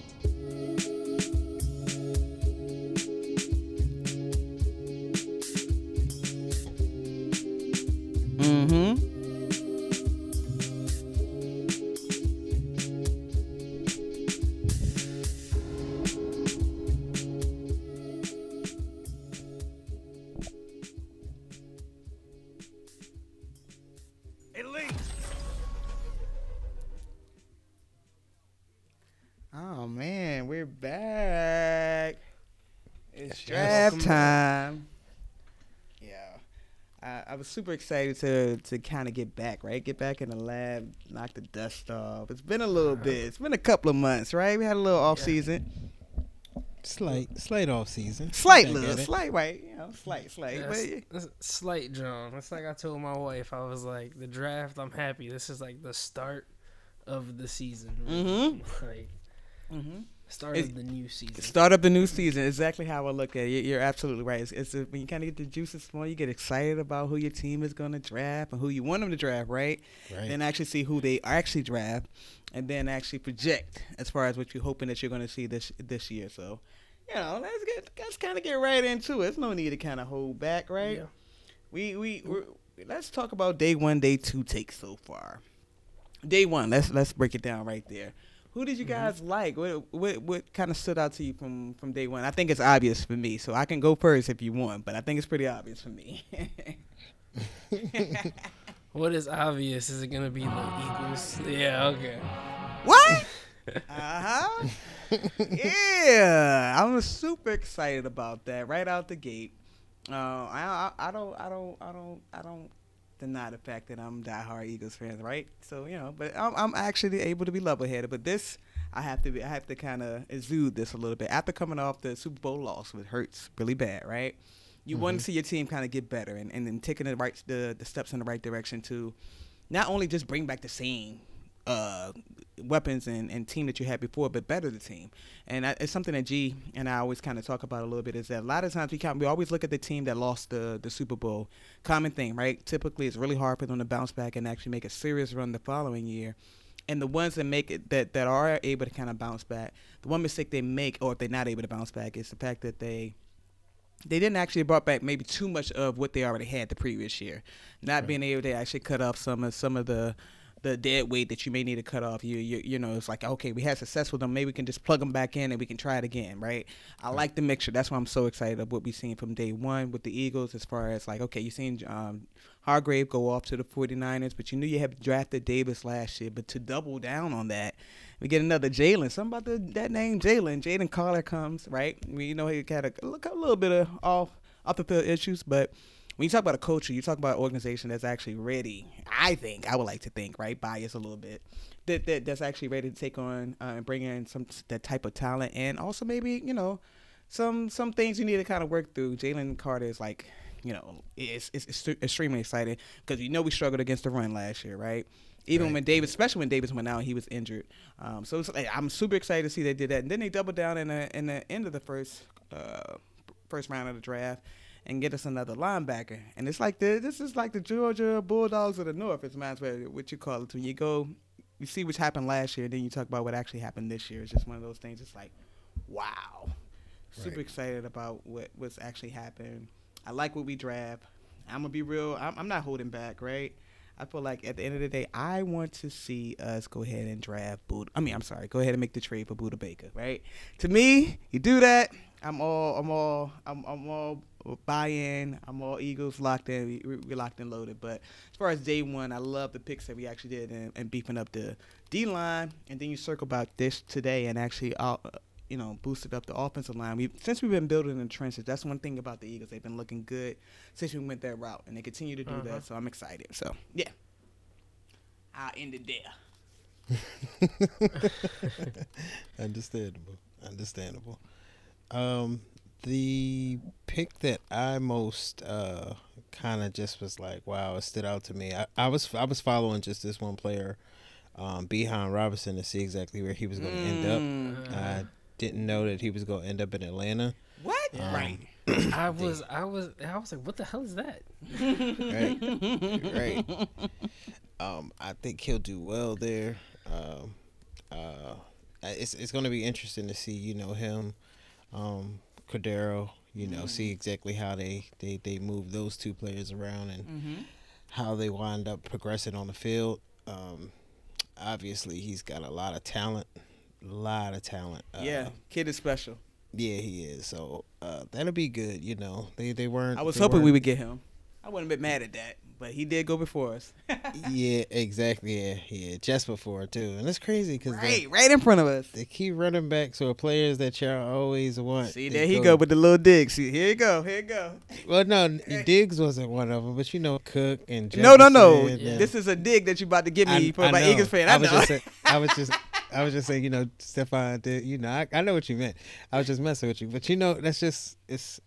Super excited to to kind of get back, right? Get back in the lab, knock the dust off. It's been a little bit. It's been a couple of months, right? We had a little off Yeah. season, Slight, slight off season. slight Back little, at it. slight, right? You know, slight, slight. Yeah, but s- yeah. s- slight John. It's like I told my wife. I was like, the draft. I'm happy. This is like the start of the season. Mhm. Like Mhm. Start It- of the new season. Start up the new season. Exactly how I look at it. You- You're absolutely right. It's, it's a, when you kind of get the juices flowing, you get excited about who your team is going to draft and who you want them to draft, right? Right. Then actually see who they actually draft, and then actually project as far as what you're hoping that you're going to see this this year. So, you know, let's get let's kind of get right into it. There's no need to kind of hold back, right? Yeah. We we we're, let's talk about day one, day two takes so far. Day one, let's let's break it down right there. Who did you guys like? What what what kind of stood out to you from from day one? I think it's obvious for me, so I can go first if you want, but I think it's pretty obvious for me. What is obvious? Is it gonna be the Eagles? Yeah. Okay. what? Uh huh. yeah, I'm super excited about that right out the gate. Uh, I, I I don't I don't I don't I don't deny the fact that I'm diehard Eagles fan, right? So you know, but I'm, I'm actually able to be level-headed. But this, I have to be I have to kind of exude this a little bit after coming off the Super Bowl loss, which hurts really bad, right? You want to mm-hmm. see your team kind of get better and, and then taking the right the, the steps in the right direction to not only just bring back the same uh, weapons and, and team that you had before, but better the team. And I, it's something that G and I always kind of talk about a little bit is that a lot of times we can we always look at the team that lost the the Super Bowl. Common thing, right? Typically, it's really hard for them to bounce back and actually make a serious run the following year. And the ones that make it that that are able to kind of bounce back, the one mistake they make, or if they're not able to bounce back, is the fact that they they didn't actually brought back maybe too much of what they already had the previous year. Not being able to actually cut off some of some of the the dead weight that you may need to cut off. You you you know, it's like okay, we had success with them. Maybe we can just plug them back in and we can try it again, right? I like the mixture. That's why I'm so excited of what we've seen from day one with the Eagles. As far as like okay, you seen um, Hargrave go off to the 49ers, but you knew you had drafted Davis last year. But to double down on that, we get another Jalen. Something about the, that name Jalen. Jaden Carter comes, right? We, you know, he had a, look a little bit of off off the field issues, but when you talk about a culture, you talk about an organization that's actually ready. I think I would like to think, right, bias a little bit, that, that that's actually ready to take on uh, and bring in some that type of talent, and also maybe you know some some things you need to kind of work through. Jalen Carter is like, you know, it's it's, it's extremely exciting because you know we struggled against the run last year, right? Even when Davis, especially when Davis went out, he was injured. Um, so like, I'm super excited to see they did that, and then they doubled down in the in the end of the first uh, first round of the draft and get us another linebacker. And it's like the this is like the Georgia Bulldogs of the North. It's as well what you call it when you go you see what's happened last year, then you talk about what actually happened this year. It's just one of those things. It's like, wow, super Right. excited about what what's actually happened. I like what we draft. I'm gonna be real. I'm, I'm not holding back, right? I feel like at the end of the day, I want to see us go ahead and draft Budda. I mean, I'm sorry, go ahead and make the trade for Budda Baker, right? To me, you do that, I'm all, I'm all, I'm, I'm all buy in. I'm all Eagles locked in. We, we- we locked and loaded. But as far as day one, I love the picks that we actually did and, and beefing up the D line, and then you circle back this today and actually out. You know, boosted up the offensive line. We since we've been building the trenches. That's one thing about the Eagles. They've been looking good since we went that route, and they continue to do Uh-huh. that. So I'm excited. So yeah, I'll end it there. Understandable. Understandable. Um, the pick that I most uh kind of just was like, wow, it stood out to me. I, I was I was following just this one player, um, Bijan Robinson, to see exactly where he was going to end Mm. up. I didn't know that he was going to end up in Atlanta. What? Um, right. I was, I was, I was like, what the hell is that? right, right. Um, I think he'll do well there. Um, uh, it's it's going to be interesting to see, you know, him, um, Cordarrelle, you know, see exactly how they they they move those two players around and Mm-hmm. how they wind up progressing on the field. Um, obviously, he's got a lot of talent, a lot of talent. Uh, yeah, kid is special. yeah, he is. So uh, that'll be good. You know, they they weren't. I was hoping we weren't- would get him. I wouldn't have been mad at that, but he did go before us. yeah, exactly. Yeah, yeah, just before too, and it's crazy because right, right in front of us. they keep running back so players that y'all always want. See, there he go with the little dig. See, here you go, here you go. Well, no, Diggs wasn't one of them, but you know Cook and No, no, no. Jefferson uh, This is a dig that you about to give me I- for I my. Eagles fan. I, was know. just saying, I was just I was just saying, you know, Stefon did you know, I, I know what you meant. I was just messing with you. But you know, that's just it's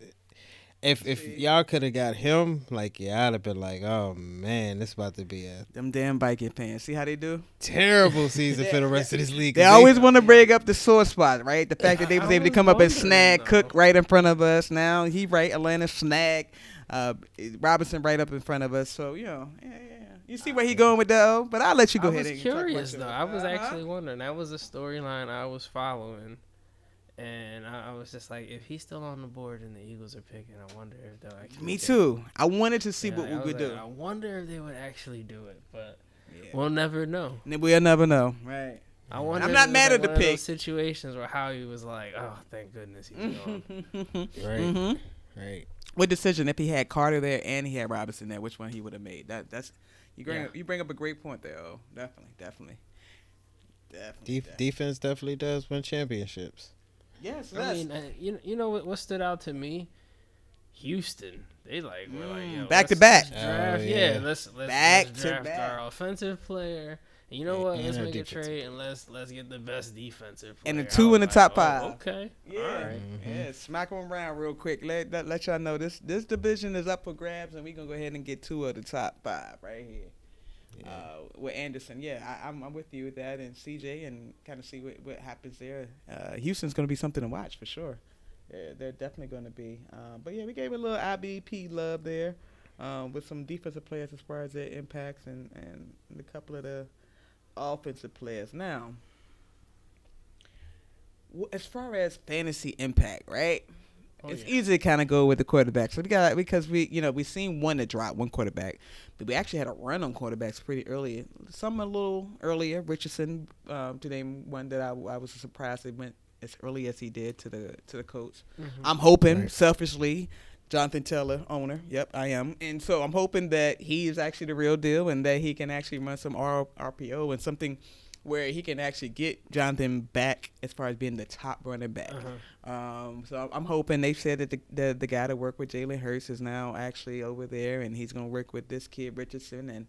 if if y'all could have got him, like yeah, I'd have been like, oh man, this about to be a Them damn Viking fans. See how they do? terrible season for the rest of this league. They always want to bring up the sore spot, right? The fact that they was able to come up and snag though. Cook right in front of us. Now he right, Atlanta snag, uh, Robinson right up in front of us. So you know, yeah, yeah, yeah. You see where he going with that? oh, But I'll let you go I ahead was and talk about curious though. I was Uh-huh. actually wondering. That was a storyline I was following, and I, I was just like, if he's still on the board and the Eagles are picking, I wonder if they'll actually. Me take too. I wanted to see Yeah, what I we was would like, do. I wonder if they would actually do it, but Yeah. we'll never know. We'll never know. Right. I wonder. I'm not it mad like at the one of those pick. Situations where Howie was like, "Oh, thank goodness he's gone." right, Mhm. right. What decision if he had Carter there and he had Robinson there? Which one he would have made? That that's you bring Yeah. up, you bring up a great point there. Oh, definitely, definitely, definitely. Def- definitely. defense definitely does win championships. Yes, I mean, uh, you you know what, what stood out to me? Houston. They like were like Mm, back to back. draft, Oh, yeah. yeah. let's let's, Back let's to draft back. our offensive player. And you know what? and Let's our make a trade and let's let's get the best defensive player. And the two in the like, top oh, five. Okay. Yeah, All right. yeah. Smack them around real quick. Let, let let y'all know this this division is up for grabs, and we're gonna go ahead and get two of the top five right here. Uh, with Anderson, yeah, I, I'm I'm with you with that, and CJ, and kind of see what, what happens there. Uh, Houston's gonna be something to watch for sure. Yeah, they're definitely gonna be. Um, but yeah, we gave a little IDP love there, um, with some defensive players as far as their impacts, and and a couple of the offensive players. Now, as far as fantasy impact, right? Oh, it's yeah. easy to kind of go with the quarterbacks. So we got because we, you know, we seen one to drop, one quarterback, but we actually had a run on quarterbacks pretty early. Some a little earlier. Richardson, um, to name one that I, I was surprised it went as early as he did to the to the coach. Mm-hmm. I'm hoping Right. selfishly, Jonathan Taylor, owner. Yep, I am, and so I'm hoping that he is actually the real deal and that he can actually run some R- RPO and something where he can actually get Jonathan back as far as being the top running back. Uh-huh. Um, so I'm- hoping they said that the, the the guy to work with Jalen Hurts is now actually over there, and he's gonna work with this kid Richardson. And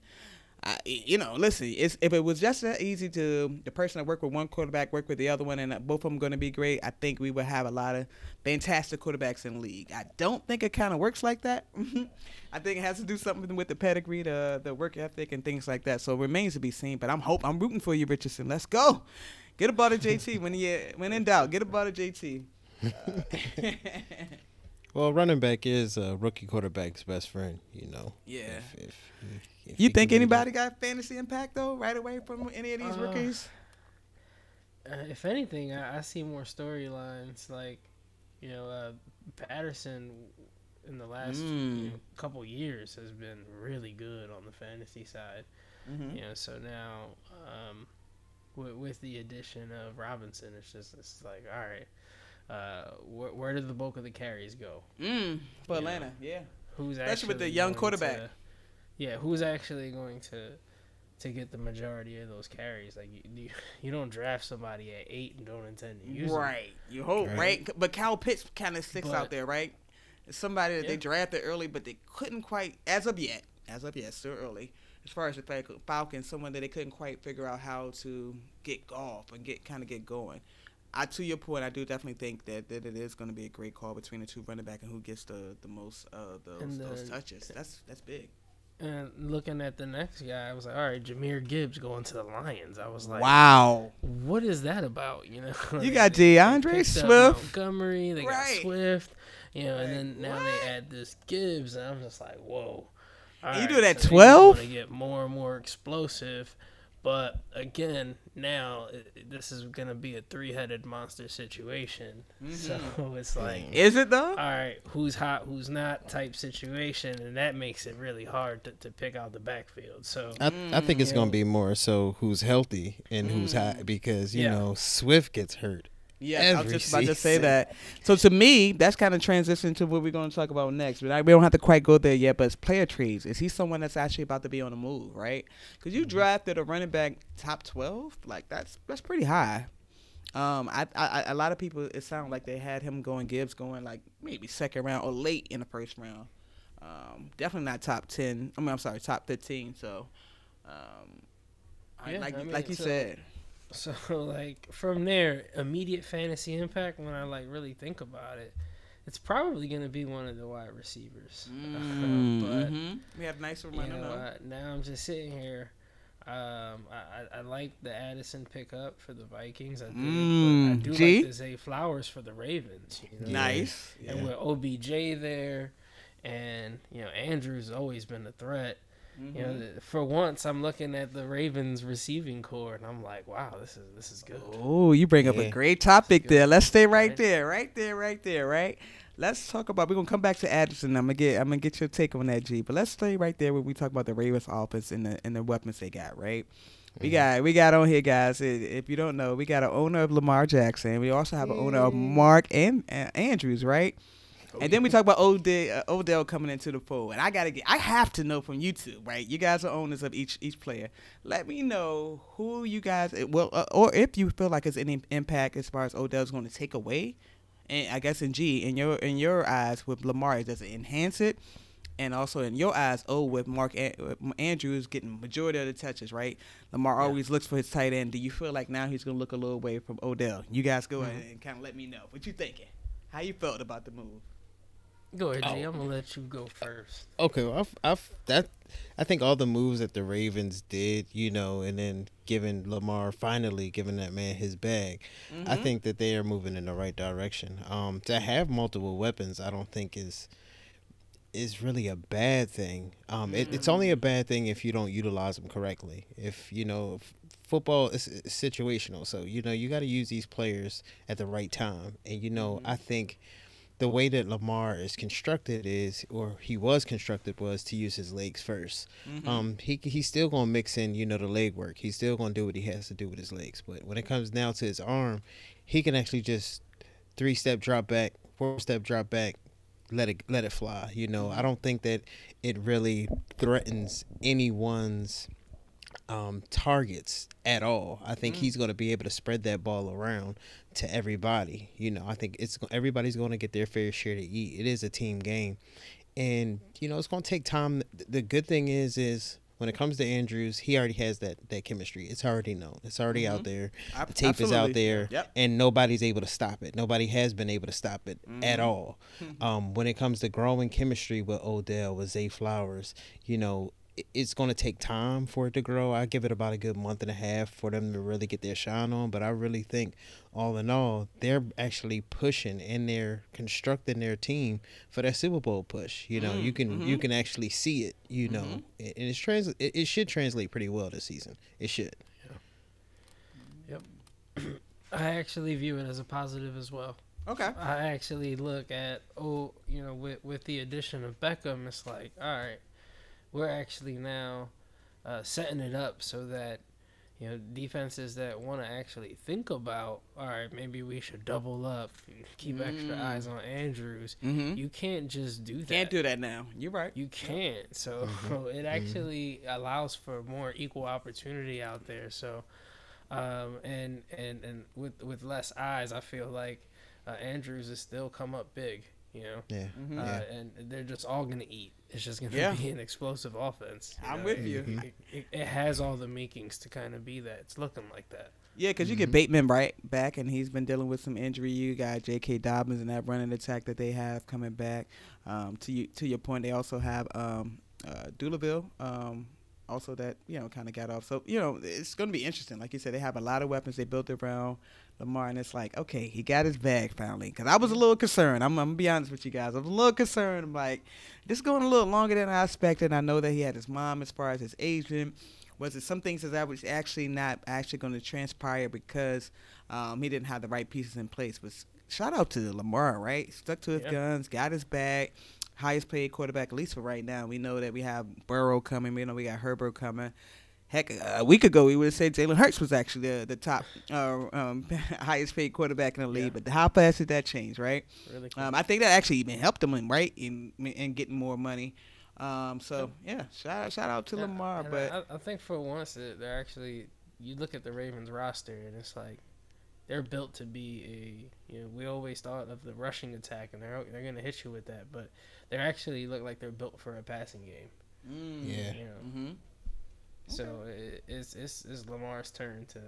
I, you know, listen, it's, if it was just that easy to the person that work with one quarterback work with the other one, and uh, both of them going to be great, I think we would have a lot of fantastic quarterbacks in the league. I don't think it kind of works like that. I think it has to do something with the pedigree, the the work ethic, and things like that. So it remains to be seen. But I'm hope I'm rooting for you, Richardson. Let's go. Get a ball to JT when you uh, when in doubt. Get a ball to JT. Uh, well, running back is a rookie quarterback's best friend. You know. Yeah. If, if, if You think anybody got fantasy impact though, right away from any of these Uh, rookies? Uh, if anything, I, I see more storylines like, you know, uh, Patterson in the last you Mm. know, couple years has been really good on the fantasy side. Mhm. You know, so now um, with, with the addition of Robinson, it's just it's like, all right, uh, where, where did the bulk of the carries go? Mm, for Yeah. Atlanta, yeah. Who's Especially with the young quarterback. to- yeah, who's actually going to to get the majority of those carries? Like you, you, you don't draft somebody at eight and don't intend to use them. Right. You hope, right? Right. But Kyle Pitts kind of sticks But- out there, right? Somebody that they drafted early, but they couldn't quite, as of yet, as of yet, still early. As far as the Falcons, someone that they couldn't quite figure out how to get off and get kind of get going. I, to your point, I do definitely think that, that it is going to be a great call between the two running back and who gets the, the most uh, those, And those touches. That's that's big. And looking at the next guy, I was like, all right, Jahmyr Gibbs going to the Lions. I was like, wow. what is that about? You know, You got DeAndre Swift. Montgomery, they Right. got Swift, you know, and then now What? they add this Gibbs, and I'm just like, whoa. And you All do it right, at so 12? gonna get more and more explosive, but again, now it, it- this is gonna be a three-headed monster situation. Mm-hmm. So it's like, mm. Is it though? all right, who's hot, who's not type situation, and that makes it really hard to, to pick out the backfield. So I, I think it's Mm. gonna be more so who's healthy and who's mm. hot because you Yeah. know Swift gets hurt. Yeah, I was just about to say that. So to me, that's kind of transition to what we're going to talk about next. But I, we don't have to quite go there yet. But it's player trades. Is he someone that's actually about to be on the move, right? Because you drafted a running back top twelve, like that's that's pretty high. Um, I, I, I- a lot of people it sounded like they had him going Gibbs going like maybe second round or late in the first round. Um, definitely not top ten. I mean, I'm sorry, top fifteen. So, um, Yeah, like I mean, like you so- said, So like from there, immediate fantasy impact when I like really think about it, it's probably gonna be one of the wide receivers. but Mhm. we have nicer you know, uh, now I'm just sitting here. Um, I, I, I like the Addison pickup for the Vikings. I, did, but I Mm, do G? like the Zay Flowers for the Ravens. You know? Nice. And with OBJ there, and you know Andrews always been a threat. You know, for once I'm looking at the Ravens receiving core, and I'm like, wow, this is this is good. Oh, you bring up a great topic there. Let's stay right Right. there, right there, right there, right. Let's talk about. We're gonna come back to Addison. I'm gonna get. I'm gonna get your take on that, G. But let's stay right there when we talk about the Ravens offense and the and the weapons they got. Right. We got we got on here, guys. If you don't know, we got an owner of Lamar Jackson. We also have an owner of Mark and uh, Andrews, right? And then we talk about Odell, uh, Odell coming into the fold. And I gotta get, I have to know from you two, right? You guys are owners of each each player. Let me know who you guys, eh, well, uh, or if you feel like it's any impact as far as Odell's going to take away. And I guess in G, in your in your eyes with Lamar, does it enhance it? And also in your eyes, oh, with Mark An- Andrews getting majority of the touches, right? Lamar always looks for his tight end. Do you feel like now he's gonna look a little away from Odell? You guys go ahead and kind of let me know what you thinking. How you felt about the move? Go ahead, G. Oh. I'm gonna let you go first. Okay, well, I've, I've that I think all the moves that the Ravens did, you know, and then giving Lamar finally giving that man his bag, I think that they are moving in the right direction. Um, to have multiple weapons, I don't think is is really a bad thing. Um, it, it's only a bad thing if you don't utilize them correctly. If you know f- football is is situational, so you know you got to use these players at the right time. And you know, I think the way that Lamar is constructed is, or he was constructed, was to use his legs 1st Um, he he's still gonna mix in, you know, the leg work. He's still gonna do what he has to do with his legs. But when it comes down to his arm, he can actually just three step drop back, four step drop back, let it let it fly. You know, I don't think that it really threatens anyone's um, targets at all. I think he's going to be able to spread that ball around to everybody. You know, I think it's everybody's going to get their fair share to eat. It is a team game, and you know it's going to take time. The- good thing is, is when it comes to Andrews, he already has that that chemistry. It's already known. It's already out there. The tape is out there, Yep. and nobody's able to stop it. Nobody has been able to stop it at all. Um, when it comes to growing chemistry with Odell, with Zay Flowers, you know, it's going to take time for it to grow. I give it about a good month and a half for them to really get their shine on. But I really think, all in all, they're actually pushing and they're constructing their team for that Super Bowl push. You know, you mm, can you mm-hmm. can actually see it. You know, mm-hmm. and it's trans. It, it should translate pretty well this season. It should. Yeah. Yep. I actually view it as a positive as well. Okay. I actually look at oh, you know, with with the addition of Beckham, it's like all right, we're actually now uh, setting it up so that you know defenses that want to actually think about all right, maybe we should double up, keep extra eyes on Andrews. Mm-hmm. You can't just do that. Can't do that now. You're right. You can't. So it actually allows for more equal opportunity out there. So, um, and and and with with less eyes, I feel like uh, Andrews has still come up big. You know, Yeah. Mhm. uh, and they're just all gonna eat. It's just gonna Yeah. be an explosive offense. I'm know? with It- you. It, it, it has all the makings to kind of be that. It's looking like that. Yeah, because you get Bateman right back, and he's been dealing with some injury. You got J.K. Dobbins and that running attack that they have coming back. Um, to you, to your point, they also have um, uh, Dooleville, um, also that you know kind of got off. So you know it's going to be interesting. Like you said, they have a lot of weapons they built around Lamar, and it's like okay, he got his bag finally. Because I was a little concerned. I'm, I'm gonna be honest with you guys. I was a little concerned. I'm like, this is going a little longer than I expected. I know that he had his mom as far as his agent was it some things that I was actually not actually going to transpire because um, he didn't have the right pieces in place. But shout out to Lamar, right? Stuck to his Yeah. guns, got his bag. Highest paid quarterback, at least for right now. We know that we have Burrow coming. We know we got Herbert coming. Heck, a week ago we would have said Jalen Hurts was actually the, the top, uh, um, highest paid quarterback in the league. But how fast did that change, right? Really cool. Um, I think that actually even helped him, in, right, in in getting more money. Um, so yeah, shout out, shout out to Yeah, Lamar. But I, I think for once that they're actually you look at the Ravens roster and it's like they're built to be a you know we always thought of the rushing attack and they're they're gonna hit you with that but they actually look like they're built for a passing game. Mm, Yeah. You know, hmm so it, it's it's it's Lamar's turn to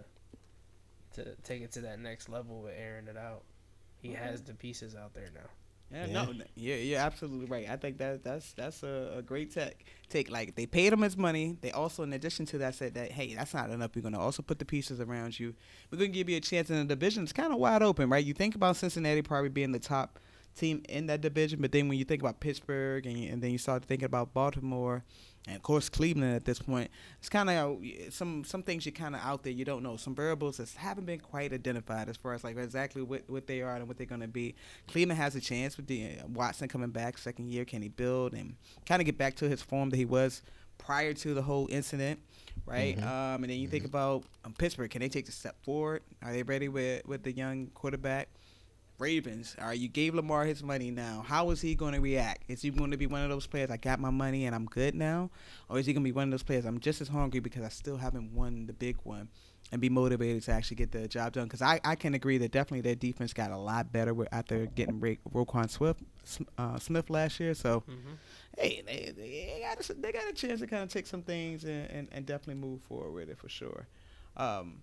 to take it to that next level with airing it out. He has the pieces out there now. Yeah, Yeah. no, yeah, you're absolutely right. I think that that's that's a, a great tech take. Like they paid him his money. They also, in addition to that, said that hey, that's not enough. We're gonna also put the pieces around you. We're gonna give you a chance in the division. It's kind of wide open, right? You think about Cincinnati probably being the top team in that division, but then when you think about Pittsburgh and, and then you start thinking about Baltimore. And of course, Cleveland at this point, it's kind of some some things you're kind of out there. You don't know some variables that haven't been quite identified as far as like exactly what, what they are and what they're going to be. Cleveland has a chance with the uh, Watson coming back second year. Can he build and kind of get back to his form that he was prior to the whole incident, right? Um, and then you think about um, Pittsburgh. Can they take the step forward? Are they ready with with the young quarterback? Ravens. All right, you gave Lamar his money now. How is he going to react? Is he going to be one of those players? I got my money and I'm good now, or is he going to be one of those players? I'm just as hungry because I still haven't won the big one, and be motivated to actually get the job done. Because I, I can agree that definitely their defense got a lot better after getting Ra- Roquan Swift uh, Smith last year. So hey, they, they got a, they got a chance to kind of take some things and, and, and definitely move forward with it for sure. Um,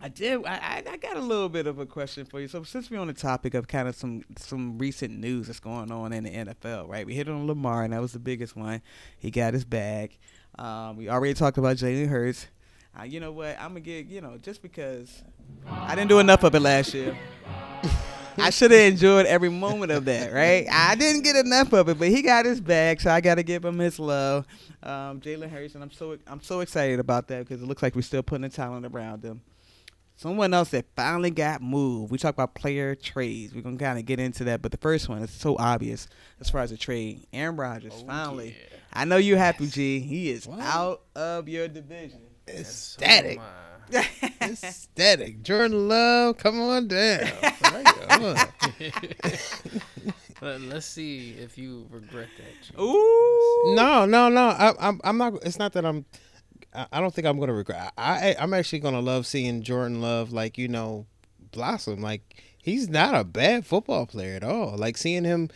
I did. I, I got a little bit of a question for you. So since we're on the topic of kind of some some recent news that's going on in the NFL, right? We hit on Lamar, and that was the biggest one. He got his bag. Um, we already talked about Jalen Hurts. Uh, you know what? I'm gonna get you know just because I didn't do enough of it last year. I should have enjoyed every moment of that, right? I didn't get enough of it, but he got his bag, so I got to give him his love. Um, Jalen Hurts, and I'm so I'm so excited about that because it looks like we're still putting the talent around him. Someone else that finally got moved. We talk about player trades. We're gonna kind of get into that, but the first one is so obvious as far as a trade. Aaron Rodgers oh, finally. I know you're happy, G. He is out of your division. Ecstatic. So. Ecstatic. Jordan Love, come on down. Right. Let, let's see if you regret that. Ooh. No, no, no. I, I'm, I'm not. It's not that I'm. I, don't think I'm gonna regret. I, I, I'm actually gonna love seeing Jordan Love, like you know, blossom. Like he's not a bad football player at all. Like seeing him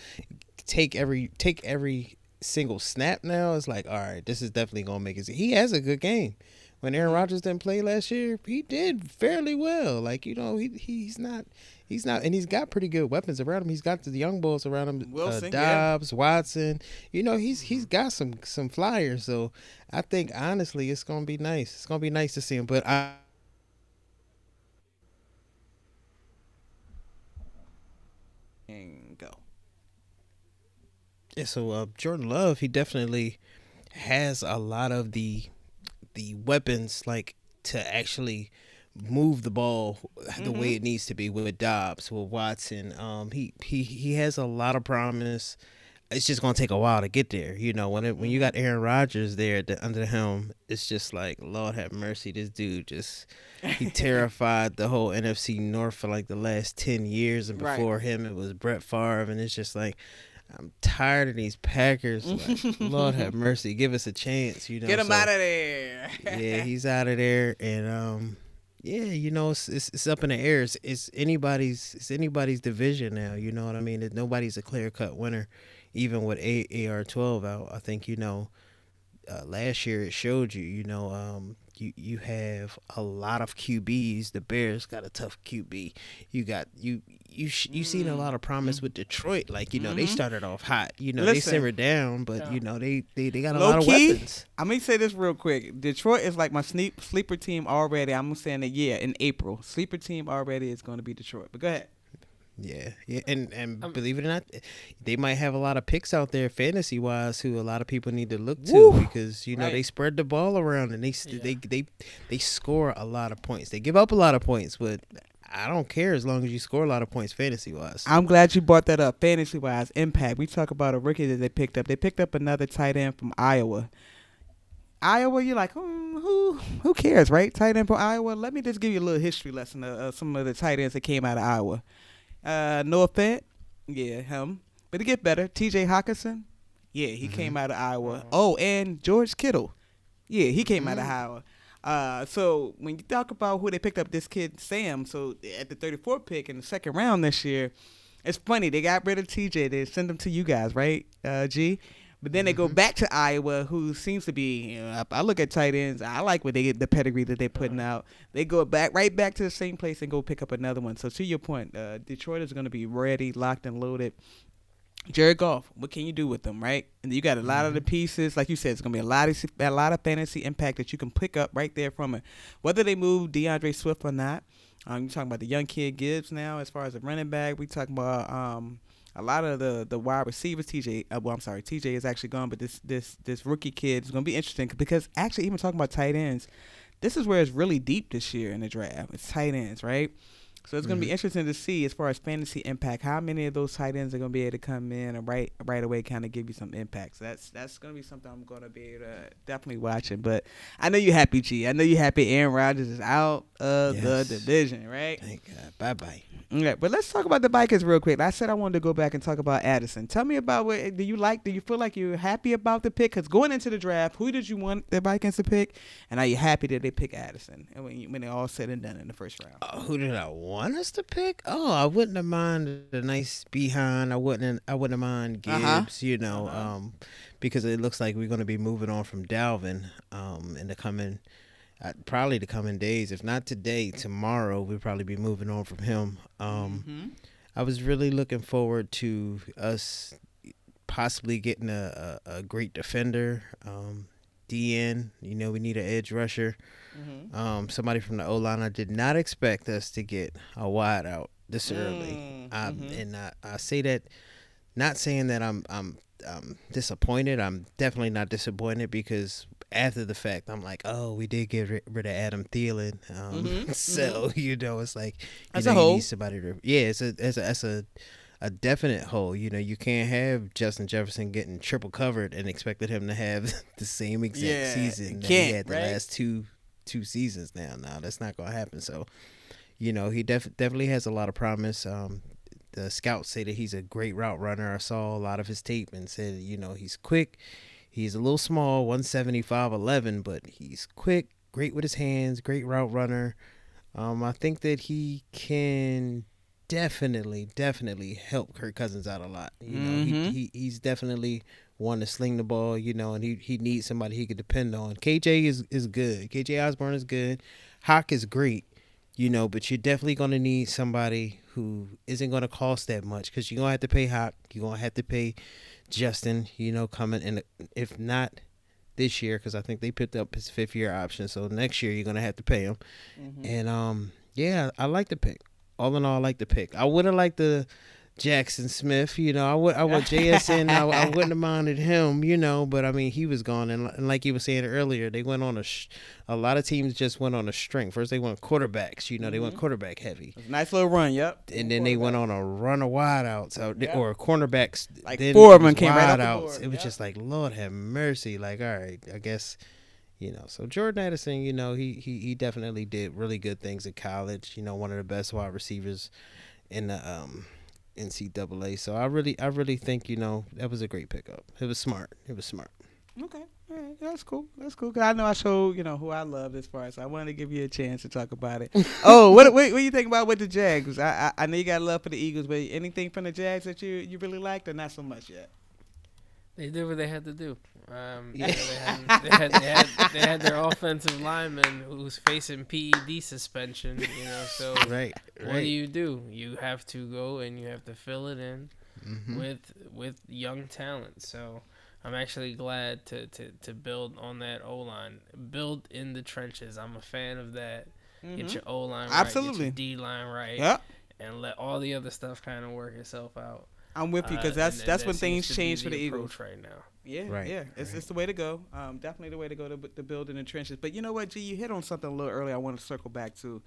take every take every single snap now is like, all right, this is definitely gonna make it. He has a good game. When Aaron Rodgers didn't play last year, he did fairly well. Like you know, he he's not he's not, and he's got pretty good weapons around him. He's got the young bulls around him, Wilson, uh, yeah. Dobbs, Watson. You know, he's he's got some some flyers. So I think honestly, it's gonna be nice. It's gonna be nice to see him. But I. And go. Yeah, so uh, Jordan Love, he definitely has a lot of the the weapons like to actually move the ball the way it needs to be with Dobbs, with Watson. Um, he he he has a lot of promise. It's just gonna take a while to get there. You know, when it, when you got Aaron Rodgers there at the, under the helm, it's just like Lord have mercy. This dude just he terrified the whole NFC North for like the last ten years, and Right. before him it was Brett Favre, and it's just like I'm tired of these Packers. Like, Lord have mercy, give us a chance. You know, Get him so- out of there. yeah, he's out of there, and um, yeah, you know, it's it's, it's up in the air. It's, it's anybody's it's anybody's division now. You know what I mean? It- Nobody's a clear cut winner, even with A- AR twelve out. I think you know. Uh, last year it showed you, you know, um, you you have a lot of QBs. The Bears got a tough QB. You got you you sh- you seen a lot of promise with Detroit. Like you know, they started off hot. You know, they Listen. simmered down, but you know they they, they got a Low lot of key, weapons. I'm gonna say this real quick. Detroit is like my sleep, sleeper team already. I'm saying that yeah, in April, sleeper team already is going to be Detroit. But go ahead. Yeah, yeah, and and Um, believe it or not, they might have a lot of picks out there fantasy wise who a lot of people need to look to Woo! because you know they spread the ball around and they Yeah. they they they score a lot of points. They give up a lot of points, but I don't care as long as you score a lot of points fantasy wise. I'm glad you brought that up. Fantasy wise, impact. We talk about a rookie that they picked up. They picked up another tight end from Iowa. Iowa, you're like, hmm, who who cares, right? Tight end from Iowa. Let me just give you a little history lesson of, some of the tight ends that came out of Iowa. Uh, Noah Fant, yeah, him. But to get better, T.J. Hockenson, yeah, he came out of Iowa. Oh, and George Kittle, yeah, he came out of Iowa. Uh, so when you talk about who they picked up, this kid Sam. So at the 34 pick in the second round this year, it's funny they got rid of TJ. They send him to you guys, right, uh, G? But then they go back to Iowa, who seems to be. You know, I, I look at tight ends. I like what they get the pedigree that they're putting out. They go back right back to the same place and go pick up another one. So to your point, uh, Detroit is going to be ready, locked and loaded. Jared Goff, what can you do with them, right? And you got a lot of the pieces, like you said, it's gonna be a lot of a lot of fantasy impact that you can pick up right there from it. Whether they move DeAndre Swift or not, um, you're talking about the young kid Gibbs now. As far as the running back, we talking about um, a lot of the the wide receivers. TJ, uh, well, I'm sorry, TJ is actually gone, but this this this rookie kid is gonna be interesting because actually, even talking about tight ends, this is where it's really deep this year in the draft. It's tight ends, right? So it's going to be interesting to see as far as fantasy impact, how many of those tight ends are going to be able to come in and right right away kind of give you some impact. So that's that's going to be something I'm going to be able to definitely watching. But I know you're happy, G. I know you're happy. Aaron Rodgers is out of Yes. the division, right? Thank God. Bye bye. Okay, but let's talk about the Vikings real quick. I said I wanted to go back and talk about Addison. Tell me about what do you like? Do you feel like you're happy about the pick? Because going into the draft, who did you want the Vikings to pick, and are you happy that they pick Addison? And when you, when they all said and done in the first round. Uh, who did I want us to pick? Oh, I wouldn't have mind a nice behind. I wouldn't. I wouldn't mind Gibbs. Uh-huh. You know, um, because it looks like we're going to be moving on from Dalvin um, in the coming, uh, probably the coming days. If not today, tomorrow we'll probably be moving on from him. Um, Mhm. I was really looking forward to us possibly getting a, a, a great defender. Um, DN, you know, we need an edge rusher. Mhm. Um, somebody from the O line. I did not expect us to get a wide out this early. Mm, Um, mhm. And I, I say that, not saying that I'm I'm I'm disappointed. I'm definitely not disappointed because after the fact, I'm like, oh, we did get ri- rid of Adam Thielen. Um, Mhm, so you know, it's like you As know, a you need somebody to yeah, it's a it's a it's a a definite hole. You know, you can't have Justin Jefferson getting triple covered and expected him to have the same exact Yeah, season that he had the right? last two two seasons now. Now that's not gonna happen. So, you know, he def- definitely has a lot of promise. Um, the scouts say that he's a great route runner. I saw a lot of his tape and said, you know, he's quick. He's a little small, 175, 11, but he's quick, great with his hands, great route runner. Um, I think that he can definitely, definitely help Kirk Cousins out a lot. You know, Mhm. he, he he's definitely one to sling the ball, you know, and he he needs somebody he could depend on. KJ is is good. KJ Osborn is good. Hawk is great, you know, but you're definitely gonna need somebody who isn't gonna cost that much because you're gonna have to pay Hawk. You're gonna have to pay Justin, you know, coming and if not this year because I think they picked up his fifth year option. So next year you're gonna have to pay him. And um, yeah, I like the pick. All in all, I like the pick. I would have liked the Jaxon Smith. You know, I would I would JSN. I, I wouldn't have minded him. You know, but I mean he was gone, and, and like you were saying earlier, they went on a sh- a lot of teams just went on a string. First they went quarterbacks. You know, they went quarterback heavy. Nice little run. Yep. And then they went on a run of wideouts out Yeah. or cornerbacks. Like then four of them came right wideouts. It was Yep. just like Lord have mercy. Like all right, I guess you know. So Jordan Addison, you know, he he he definitely did really good things in college. You know, one of the best wide receivers in the um NCAA. So I really I really think you know that was a great pickup. It was smart. It was smart. Okay. All right. That's cool. That's cool. Cause I know I showed you know who I love as far as I wanted to give you a chance to talk about it. oh, what what what you think about with the Jags? I, I I know you got love for the Eagles, but anything from the Jags that you you really liked or not so much yet? They did what they had to do. Um, Yeah. you know, they, had, they, had, they, had, they had their offensive lineman who's facing PED suspension. You know, so Right. what do you do? You have to go and you have to fill it in Mhm. with with young talent. So I'm actually glad to, to, to build on that O line, build in the trenches. I'm a fan of that. Get your O line right, Absolutely. get your D line right, Yep. and let all the other stuff kind of work itself out. I'm with you because Uh, that's and- and that's that when seems things change for the approach Eagles. right now. Yeah, Right, yeah, it's, right. it's the way to go. Um, definitely the way to go to, to build in the trenches. But you know what, G, you hit on something a little earlier. I want to circle back to.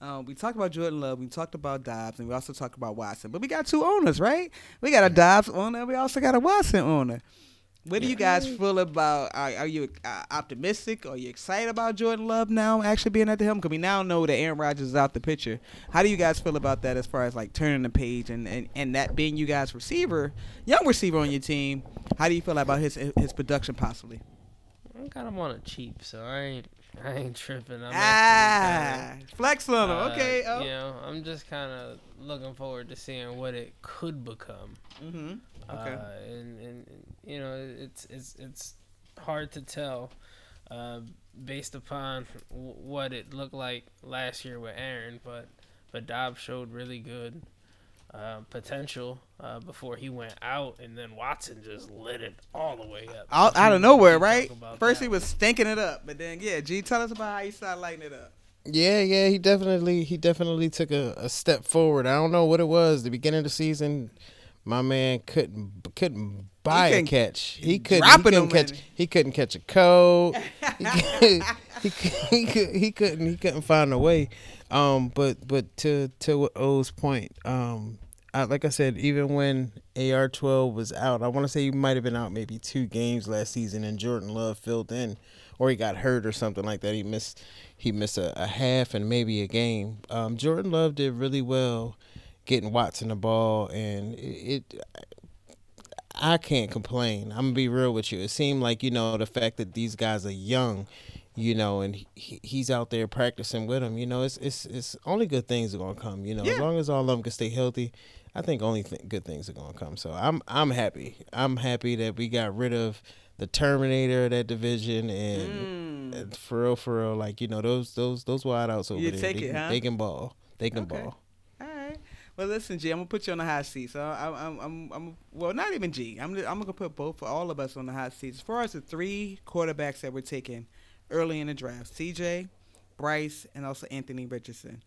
Um, we talked about Jordan Love, we talked about Dobbs, and we also talked about Watson. But we got two owners, right? We got a Dobbs owner, we also got a Watson owner. What do you guys feel about? Are, are you uh, optimistic? Are you excited about Jordan Love now actually being at the helm? Because we now know that Aaron Rodgers is out the picture. How do you guys feel about that as far as like turning the page and, and, and that being you guys receiver, young receiver on your team? How do you feel about his his production possibly? I got him on a cheap, so I ain't I ain't tripping. I'm Ah, actually flex on him. kinda, uh, Okay. Oh. You know, I'm just kind of looking forward to seeing what it could become. Mm-hmm. Okay. Uh, and, and and, you know, it's it's it's hard to tell uh, based upon w- what it looked like last year with Aaron, but but Dobbs showed really good uh, potential uh, before he went out, and then Watson just lit it all the way up. Out, out of nowhere, right? First that he was stinking it up, but then yeah, G, tell us about how he started lighting it up. Yeah, yeah, he definitely he definitely took a, a step forward. I don't know what it was. The beginning of the season, my man couldn't couldn't buy a catch. He couldn't, he couldn't catch in. he couldn't catch a code. he, could, he, he, could, he couldn't he couldn't find a way. Um, but but to to O's point, um, I, like I said, even when AR twelve was out, I want to say he might have been out maybe two games last season, and Jordan Love filled in, or he got hurt or something like that. He missed he missed a, a half and maybe a game. Um, Jordan Love did really well getting Watson the ball, and it, it I can't complain. I'm gonna be real with you. It seemed like you know the fact that these guys are young, you know, and he, he's out there practicing with them. You know, it's it's it's only good things are gonna come. You know, as long as all of them can stay healthy, I think only th- good things are gonna come. So I'm I'm happy. I'm happy that we got rid of the Terminator of that division and, Mm. and for real, for real, like you know those those those wideouts over You there. they, it, can, huh? they can ball. They can Okay. ball. All right. Well, listen, G, I'm gonna put you on the hot seat. So I'm, I'm, I'm, I'm well, not even G. I'm, I'm gonna put both for all of us on the hot seat. As far as the three quarterbacks that were taken early in the draft, CJ, Bryce, and also Anthony Richardson.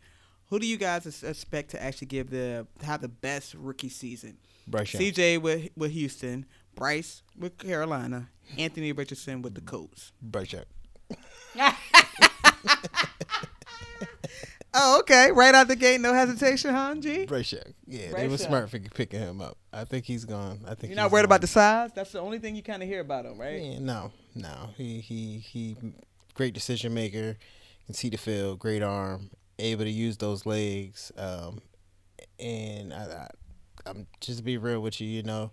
Who do you guys expect to actually give the have the best rookie season? Bryce CJ with with Houston, Bryce with Carolina, Anthony Richardson with the Colts. Bryce Young. Oh, okay. Right out the gate, no hesitation, huh, G? Bryce Young. Yeah, they were smart for picking him up. I think he's gone. I think You're not worried gone. about the size. That's the only thing you kind of hear about him, right? Yeah, no, no. He he he. Great decision maker. Can see the field. Great arm. Able to use those legs. Um, and I, I, I'm just to be real with you. You know,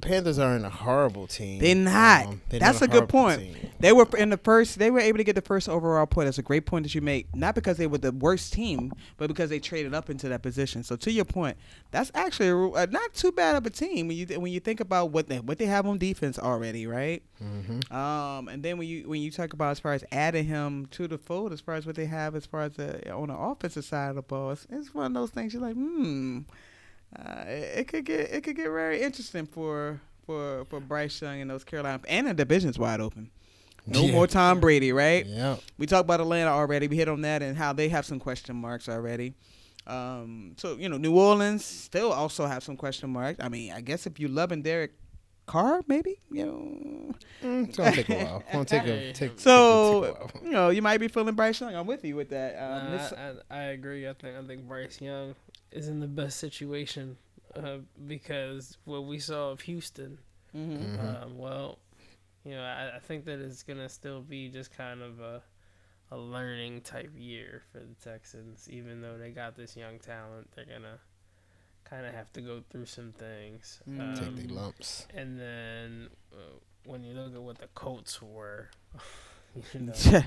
the Panthers aren't a horrible team. They're not. Um, they're That's not a good point. team. They were in the first. They were able to get the first overall point. That's a great point that you make. Not because they were the worst team, but because they traded up into that position. So to your point, that's actually a, uh, not too bad of a team when you when you think about what they what they have on defense already, right? Mhm. Um, and then when you when you talk about as far as adding him to the fold, as far as what they have as far as the on the offensive side of the ball, it's, it's one of those things you're like, hmm, uh, it, it could get it could get very interesting for for for Bryce Young and those Carolina and the division's wide open. No Yeah. more Tom Brady, right? Yeah. We talked about Atlanta already. We hit on that and how they have some question marks already. Um, so you know, New Orleans still also have some question marks. I mean, I guess if you loving Derek Carr, maybe you know. Mm, it's gonna take a while. It's gonna take a take. So take a you know, you might be feeling Bryce Young. I'm with you with that. Um, Nah, I, I, I agree. I think I think Bryce Young is in the best situation uh, because what we saw of Houston. mhm. Um, well, you know, I, I think that it's gonna still be just kind of a a learning type year for the Texans. Even though they got this young talent, they're gonna kind of have to go through some things. Mm. take Um, the lumps. and then uh, when you look at what the Colts were, you know,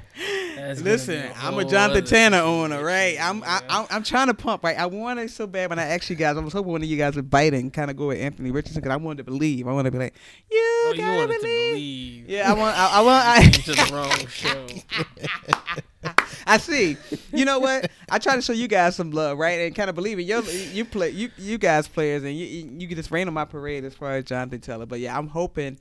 Listen, I'm a Jonathan Taylor owner, right? I'm I, I'm I'm trying to pump, right? I wanted so bad when I asked you guys. I was hoping one of you guys would bite and kind of go with Anthony Richardson because I wanted to believe. I want to be like, you Oh, you gotta wanted to believe. believe. Yeah, I want. I, I want. You came to I, the wrong show. I see. You know what? I try to show you guys some love, right? And kind of believe it. You you play you you guys players, and you you, you can just rain on my parade as far as Jonathan Taylor. But yeah, I'm hoping.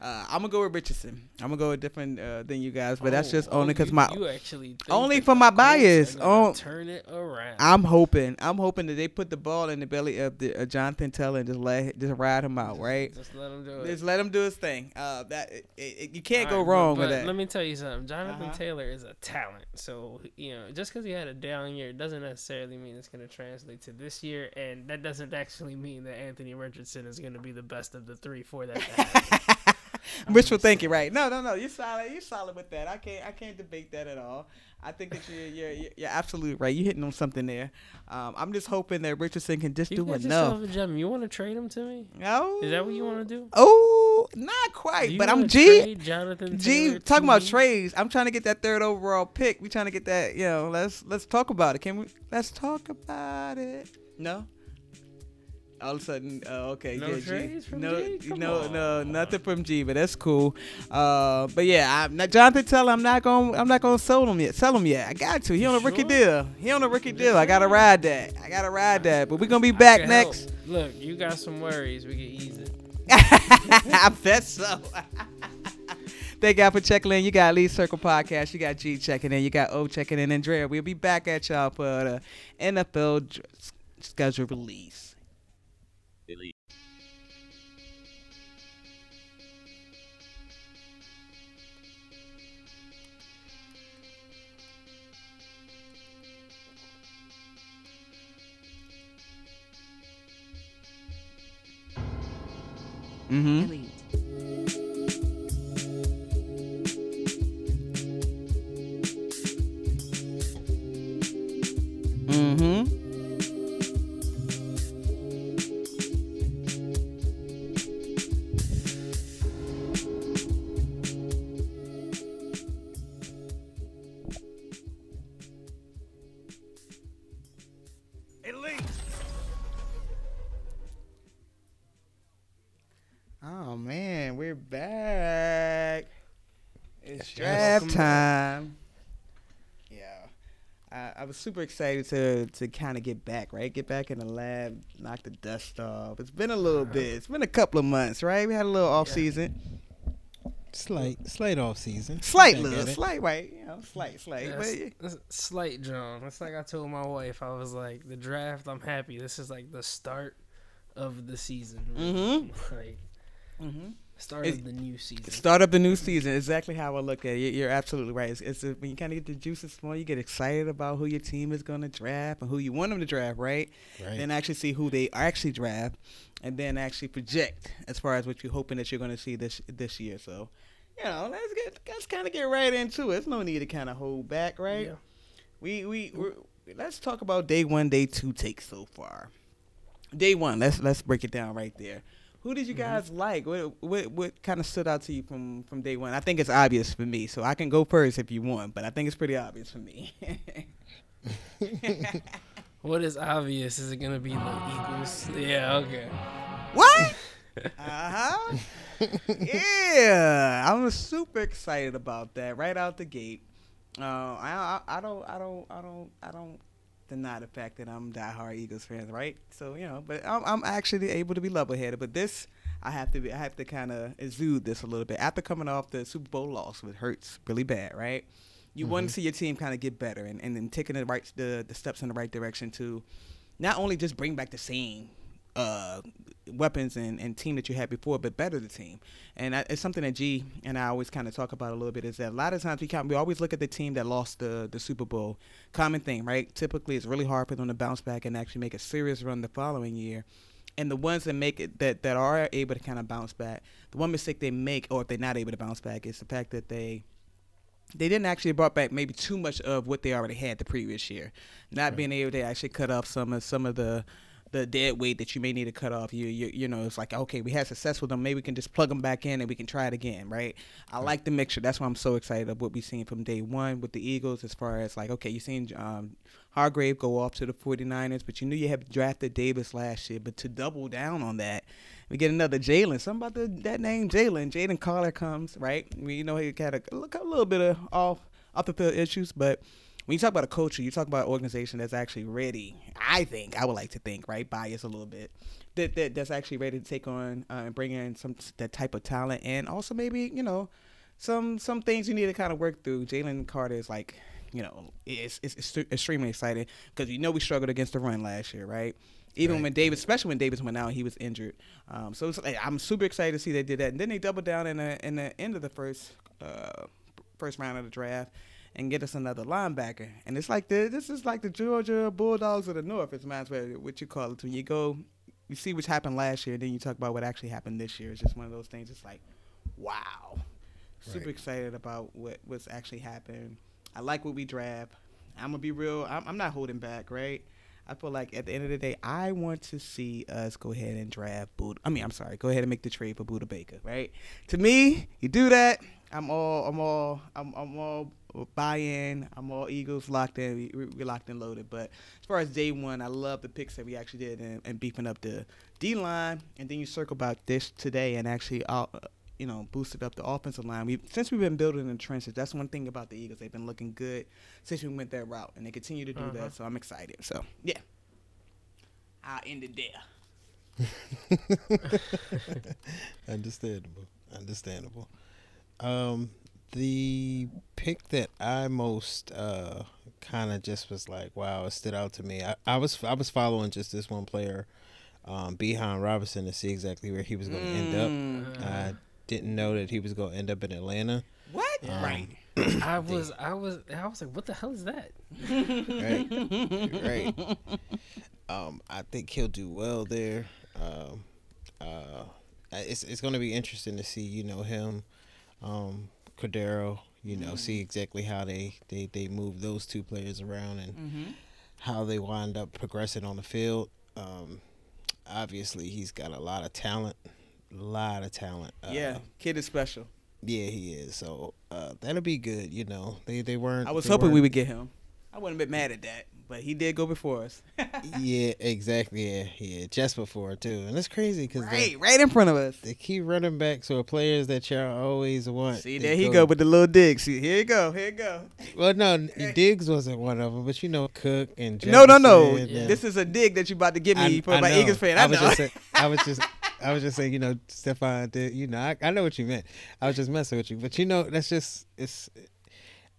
Uh, I'm gonna go with Richardson. I'm gonna go with different uh, than you guys, but that's Oh, just oh, only because you- my you actually think only for my bias. Oh. turn it around. I'm hoping. I'm hoping that they put the ball in the belly of the uh, Jonathan Taylor and just let just ride him out, right? Just let him do it. Just let him do his thing. Uh, that it, it, you can't go All right, wrong but with that. Let me tell you something. Jonathan Uh-huh. Taylor is a talent. So, you know, just because he had a down year doesn't necessarily mean it's going to translate to this year. And that doesn't actually mean that Anthony Richardson is going to be the best of the three for that. to happen. Wishful thinking, right? No, no, no. You're solid. You're solid with that. I can't. I can't debate that at all. I think that you're you're you're, you're absolutely right. You're hitting on something there. Um, I'm just hoping that Richardson can just you do got enough. yourself a gem. You want to trade him to me? Oh, Is that what you want to do? Oh, not quite. But I'm G. trade Jonathan G Taylor talking about me? trades. I'm trying to get that third overall pick. We trying to get that. You know, let's let's talk about it. Can we? Let's talk about it. No. All of a sudden, uh, okay, No yeah, G. from no, G? No, no, nothing from G, but that's cool. Uh, but yeah, I'm not Jonathan Taylor. I'm not going. I'm not going to sell him yet. Sell him yet. I got to. He on a rookie Sure. deal. He on a rookie deal. I gotta ride that. I gotta ride that. But we're gonna be back can help. next. Look, you got some worries. We can ease it. I bet so. Thank y'all for checking in. You got Lee Circle Podcast. You got G checking in. You got O checking in. And Drea, we'll be back at y'all for the NFL schedule release. Mm-hmm. Delete. Mm-hmm. Super excited to to kind of get back, right? Get back in the lab, knock the dust off. It's been a little bit. It's been a couple of months, right? We had a little off season. Slight, slight off season. Slight I little, slight, right? You know, slight, slight. Yeah, but s- yeah. s- slight John. It's like I told my wife. I was like, the draft. I'm happy. This is like the start of the season. really. Like Mhm. Start It- of the new season. Start up the new season. Exactly how I look at it. You- You're absolutely right. It's, it's when you kind of get the juices flowing, you get excited about who your team is going to draft and who you want them to draft, right? Right. Then actually see who they actually draft, and then actually project as far as what you're hoping that you're going to see this this year. So, you know, let's get let's kind of get right into it. There's no need to kind of hold back, right? Yeah. We we we're, let's talk about day one, day two takes so far. Day one, let's let's break it down right there. Who did you guys like? What what what kind of stood out to you from from day one? I think it's obvious for me, so I can go first if you want, but I think it's pretty obvious for me. What is obvious? Is it gonna be the Eagles? Yeah, okay. what? Uh huh. yeah, I'm super excited about that right out the gate. Uh, I, I I don't I don't I don't I don't deny the fact that I'm diehard Eagles fan, right? So you know, but I'm I'm actually able to be level-headed. But this, I have to be I have to kind of exude this a little bit after coming off the Super Bowl loss, which hurts really bad, right? You want to mm-hmm. see your team kind of get better and, and then taking the right the, the steps in the right direction to not only just bring back the same uh, weapons and, and team that you had before, but better the team. And I, it's something that G and I always kind of talk about a little bit is that a lot of times we can we always look at the team that lost the the Super Bowl. Common thing, right? Typically, it's really hard for them to bounce back and actually make a serious run the following year. And the ones that make it that that are able to kind of bounce back, the one mistake they make, or if they're not able to bounce back, is the fact that they they didn't actually brought back maybe too much of what they already had the previous year. Not being able to actually cut off some of some of the the dead weight that you may need to cut off. You you you know, it's like okay, we had success with them. Maybe we can just plug them back in and we can try it again, right? I like the mixture. That's why I'm so excited of what we've seen from day one with the Eagles. As far as like okay, you seen um, Hargrave go off to the 49ers, but you knew you had drafted Davis last year. But to double down on that, we get another Jalen. Something about the, that name Jalen. Jaden Carter comes, right? We you know he had a, look a little bit of off off the field issues, but when you talk about a culture, you talk about an organization that's actually ready. I think I would like to think, right, bias a little bit, that, that that's actually ready to take on uh, and bring in some that type of talent, and also maybe you know some some things you need to kind of work through. Jalen Carter is like, you know, it's it's, it's extremely exciting because you know we struggled against the run last year, right? Even Right. when Davis, especially when Davis went out, he was injured. Um, so like, I'm super excited to see they did that, and then they doubled down in the in the end of the first uh, first round of the draft and get us another linebacker. And it's like the this is like the Georgia Bulldogs of the North. It's reminds me what you call it when you go, you see what's happened last year, and then you talk about what actually happened this year. It's just one of those things. It's like, wow, super Right. excited about what what's actually happened. I like what we draft. I'm gonna be real. I'm, I'm not holding back, right? I feel like at the end of the day, I want to see us go ahead and draft Budda. I mean, I'm sorry, go ahead and make the trade for Budda Baker, right? To me, you do that, I'm all, I'm all, I'm, I'm all buy in. I'm all Eagles locked in. We, we- we locked and loaded. But as far as day one, I love the picks that we actually did and, and beefing up the D line, and then you circle back this today and actually out. You know, boosted up the offensive line. We since we've been building the trenches. That's one thing about the Eagles. They've been looking good since we went that route, and they continue to do Uh-huh. that. So I'm excited. So yeah, I'll end it there. Understandable. Understandable. Um, the pick that I most uh kind of just was like, wow, it stood out to me. I, I was I was following just this one player, um, Bijan Robinson, to see exactly where he was going to end Mm. up. I didn't know that he was going to end up in Atlanta. What? Um, right. I was, I was, I was like, what the hell is that? right, right. Um, I think he'll do well there. Um, uh, it's it's going to be interesting to see, you know, him, um, Cordarrelle, you know, see exactly how they they they move those two players around and Mm-hmm. how they wind up progressing on the field. Um, obviously, he's got a lot of talent, a lot of talent. Uh, yeah, kid is special. yeah, he is. So uh, that'll be good. You know, they they weren't. I was hoping we weren't- would get him. I wouldn't have been mad at that, but he did go before us. yeah, exactly. Yeah, yeah, just before too, and it's crazy because right, right in front of us. they keep running back so players that y'all always want. See, there he go with the little dig. See, here you go, here you go. Well, no, Diggs wasn't one of them, but you know Cook and No, no, no. Jefferson uh, This is a dig that you about to give me I- for I my. Eagles fan. I, was know. just saying, I was just I was just saying, you know, Stefon did you know, I, I know what you meant. I was just messing with you. But you know, that's just it's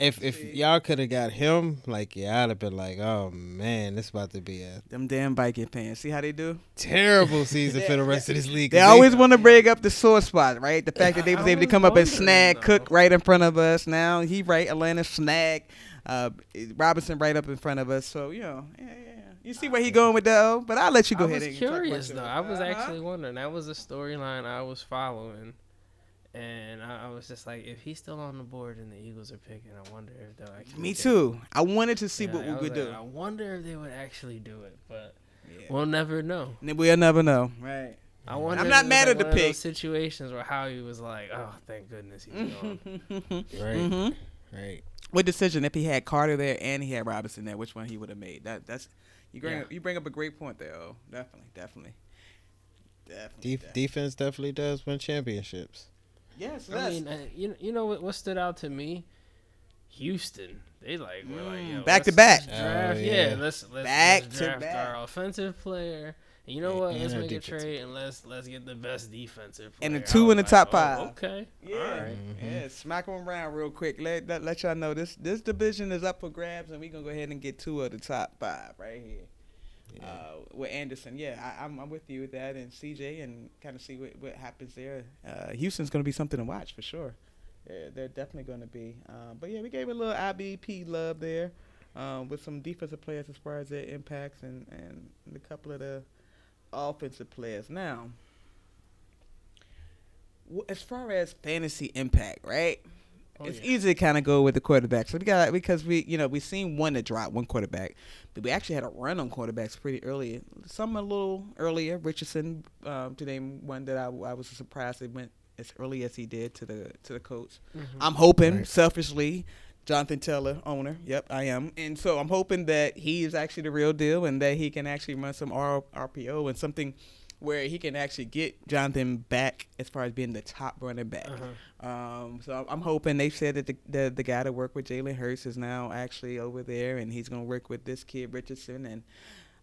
if if y'all could have got him, like yeah, I'd have been like, oh man, this about to be a Them damn Viking fans. See how they do? terrible season for the rest of this league. They always want to bring up the sore spot, right? The fact that they was able to come up and snag though. Cook right in front of us. Now he right, Atlanta snag, uh, Robinson right up in front of us. So you know, yeah, yeah, yeah. You see where he going with that? oh? But I'll let you go I ahead was and talk curious though. I was Uh-huh. actually wondering. That was a storyline I was following, and I, I was just like, if he's still on the board and the Eagles are picking, I wonder if they'll actually. Me get it. too. I wanted to see Yeah, what I we was would like, do. I wonder if they would actually do it, but Yeah. we'll never know. We'll never know. Right. I wonder. I'm not it mad like at the one of those pick. Situations where Howie was like, "Oh, thank goodness he's gone." Right. Mm-hmm. Right. What decision if he had Carter there and he had Robinson there? Which one he would have made? That that's you bring Yeah. up, you bring up a great point there. Oh, definitely, definitely, definitely. Def- definitely. defense definitely does win championships. Yes, I mean, uh, you you know what, what stood out to me? Houston. They like were like Mm, Yo, back to back. draft, Oh, yeah. yeah. let's let's, Back let's to draft back. our offensive player. And you know what? and Let's our make a trade and let's let's get the best defensive player. And the two in the like, top oh, five. Okay, Yeah, all right. yeah. Smack them around real quick. Let, let let y'all know this this division is up for grabs, and we gonna go ahead and get two of the top five right here. Uh, with Anderson, yeah, I, I'm I'm with you with that, and CJ, and kind of see what, what happens there. Uh, Houston's gonna be something to watch for sure. Yeah, they're definitely gonna be. Um, but yeah, we gave a little IDP love there, um, with some defensive players as far as their impacts and and a couple of the offensive players. Now, as far as fantasy impact, right? Oh, it's yeah. easy to kind of go with the quarterback. So we got because we you know we seen one to drop one quarterback, but we actually had a run on quarterbacks pretty early. Some a little earlier. Richardson um, to name one that I, I was surprised they went as early as he did to the to the coach. I'm hoping Right. selfishly. Jonathan Taylor, owner. Yep, I am. And so I'm hoping that he is actually the real deal and that he can actually run some R- RPO and something where he can actually get Jonathan back as far as being the top running back. Uh-huh. Um, so I'm- hoping they said that the, the the guy to work with Jalen Hurts is now actually over there, and he's gonna work with this kid Richardson. And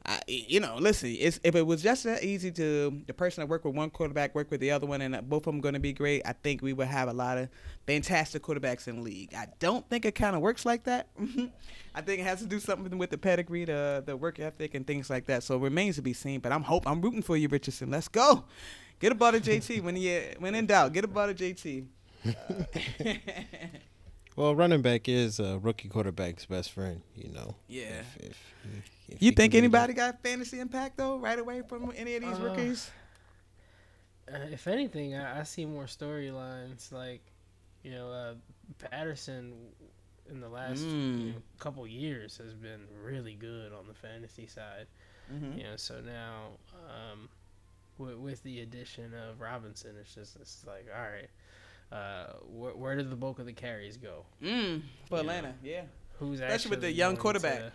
I, you know, listen, it's, if it was just that easy to the person that work with one quarterback work with the other one, and both of them going to be great, I think we would have a lot of fantastic quarterbacks in the league. I don't think it kind of works like that. I think it has to do something with the pedigree, the the work ethic, and things like that. So it remains to be seen. But I'm hope I'm rooting for you, Richardson. Let's go. Get a to JT when you when in doubt. Get a to JT. Uh, Well, running back is a rookie quarterback's best friend. You know. Yeah. If, if, if You think can be anybody got fantasy impact though, right away from any of these Uh, rookies? Uh, if anything, I, I see more storylines like, you know, uh, Patterson in the last Mm. you know, couple years has been really good on the fantasy side. Mm-hmm. You know, so now um, with, with the addition of Robinson, it's just it's like, all right, uh, where, where did the bulk of the carries go? Mm, for Yeah. Atlanta, yeah. Who's Especially with the young quarterback. to-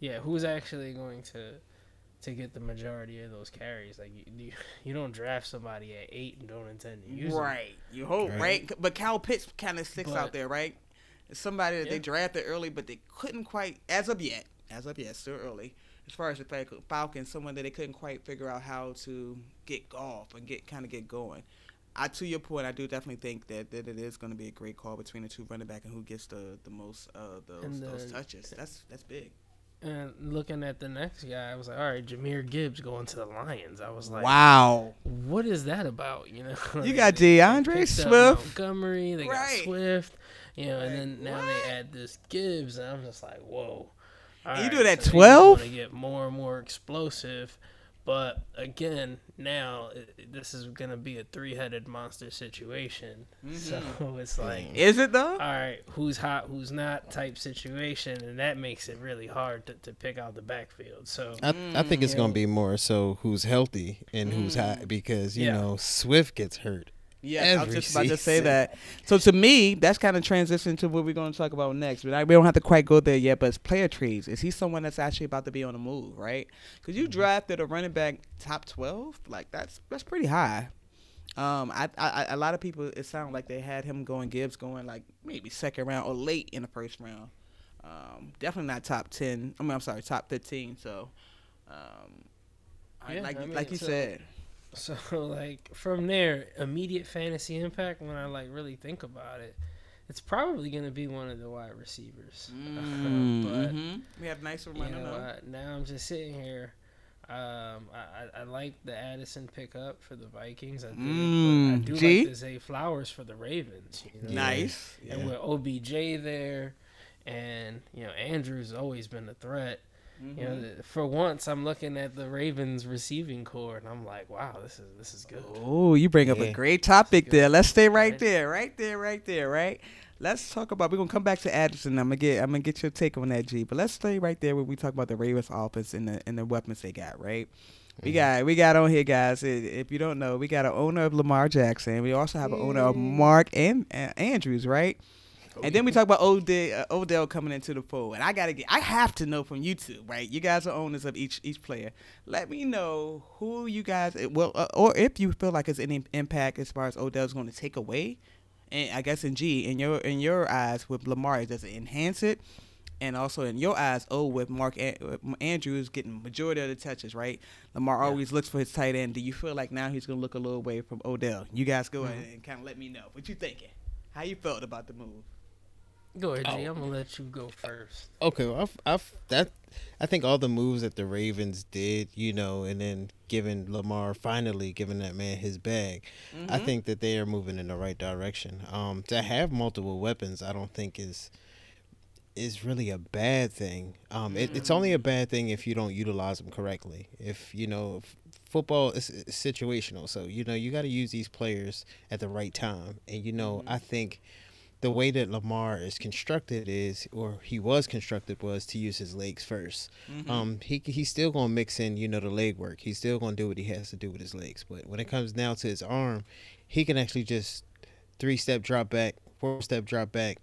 yeah, who's actually going to to get the majority of those carries? Like you, you, you don't draft somebody at eight and don't intend to use them. Right. You hope, Right. right? But Kyle Pitts kind of sticks But- out there, right? Somebody that they Yeah. drafted early, but they couldn't quite, as of yet, as of yet, still early. As far as the Falcons, someone that they couldn't quite figure out how to get off and get kind of get going. I, to your point, I do definitely think that, that it is going to be a great call between the two running back and who gets the, the most of those And those touches. That's that's big. And looking at the next guy, I was like, all right, Jahmyr Gibbs going to the Lions. I was like, wow. what is that about? You know, You got DeAndre Swift. Montgomery, they Right. got Swift, you know, and then now they add this Gibbs, and I'm just like, whoa. And you All do it at so they 12? wanna get more and more explosive, but again, now it, it- this is gonna be a three-headed monster situation. So mm-hmm. it's like, mm. Is it though? all right, who's hot, who's not type situation, and that makes it really hard to, to pick out the backfield. So I, I think it's Mm. gonna be more so who's healthy and who's hot mm. because you Yeah. know Swift gets hurt. Yeah, I was just about to say that. So to me, that's kind of transition to what we're going to talk about next. But I, we don't have to quite go there yet. But it's player trades. Is he someone that's actually about to be on the move, right? Because you drafted a running back top twelve, like that's that's pretty high. Um, I, I, I- a lot of people it sounded like they had him going Gibbs going like maybe second round or late in the first round. Um, definitely not top ten. I mean, I'm sorry, top fifteen. So, um, Yeah, like I mean, like you so- said, So like from there, immediate fantasy impact when I like really think about it, it's probably gonna be one of the wide receivers. but Mhm. we have nicer you know, though. uh, now I'm just sitting here. Um, I, I, I like the Addison pickup for the Vikings. I, did, but I Mm, do G? like the Zay Flowers for the Ravens. You know? Nice. And with OBJ there, and you know Andrews always been a threat. You know, for once I'm looking at the Ravens receiving corps, and I'm like, wow, this is this is good. Oh, you bring up a great topic there. Let's stay right Right. there, right there, right there, right. Let's talk about. We're gonna come back to Addison. I'm gonna get. I'm gonna get your take on that, G. But let's stay right there when we talk about the Ravens offense and the and the weapons they got. Right. We got we got on here, guys. If you don't know, we got an owner of Lamar Jackson. We also have an owner of Mark and uh, Andrews, right? And then we talk about Odell, uh, Odell coming into the fold, and I gotta get, I have to know from you two, right? You guys are owners of each each player. Let me know who you guys, eh, well, uh, or if you feel like it's any impact as far as Odell's going to take away, and I guess in G, in your in your eyes with Lamar, does it enhance it? And also in your eyes, oh, with Mark An- Andrews getting majority of the touches, right? Lamar always looks for his tight end. Do you feel like now he's gonna look a little away from Odell? You guys go ahead and kind of let me know what you thinking. How you felt about the move? Go ahead, G. I'm gonna let you go first. Okay, well, I've, I've that I think all the moves that the Ravens did, you know, and then giving Lamar finally giving that man his bag, I think that they are moving in the right direction. Um, to have multiple weapons, I don't think is is really a bad thing. Um, it, it's only a bad thing if you don't utilize them correctly. If you know f- football is is situational, so you know you got to use these players at the right time. And you know, I think the way that Lamar is constructed is, or he was constructed, was to use his legs 1st Um, he he's still gonna mix in, you know, the leg work. He's still gonna do what he has to do with his legs. But when it comes down to his arm, he can actually just three step drop back, four step drop back,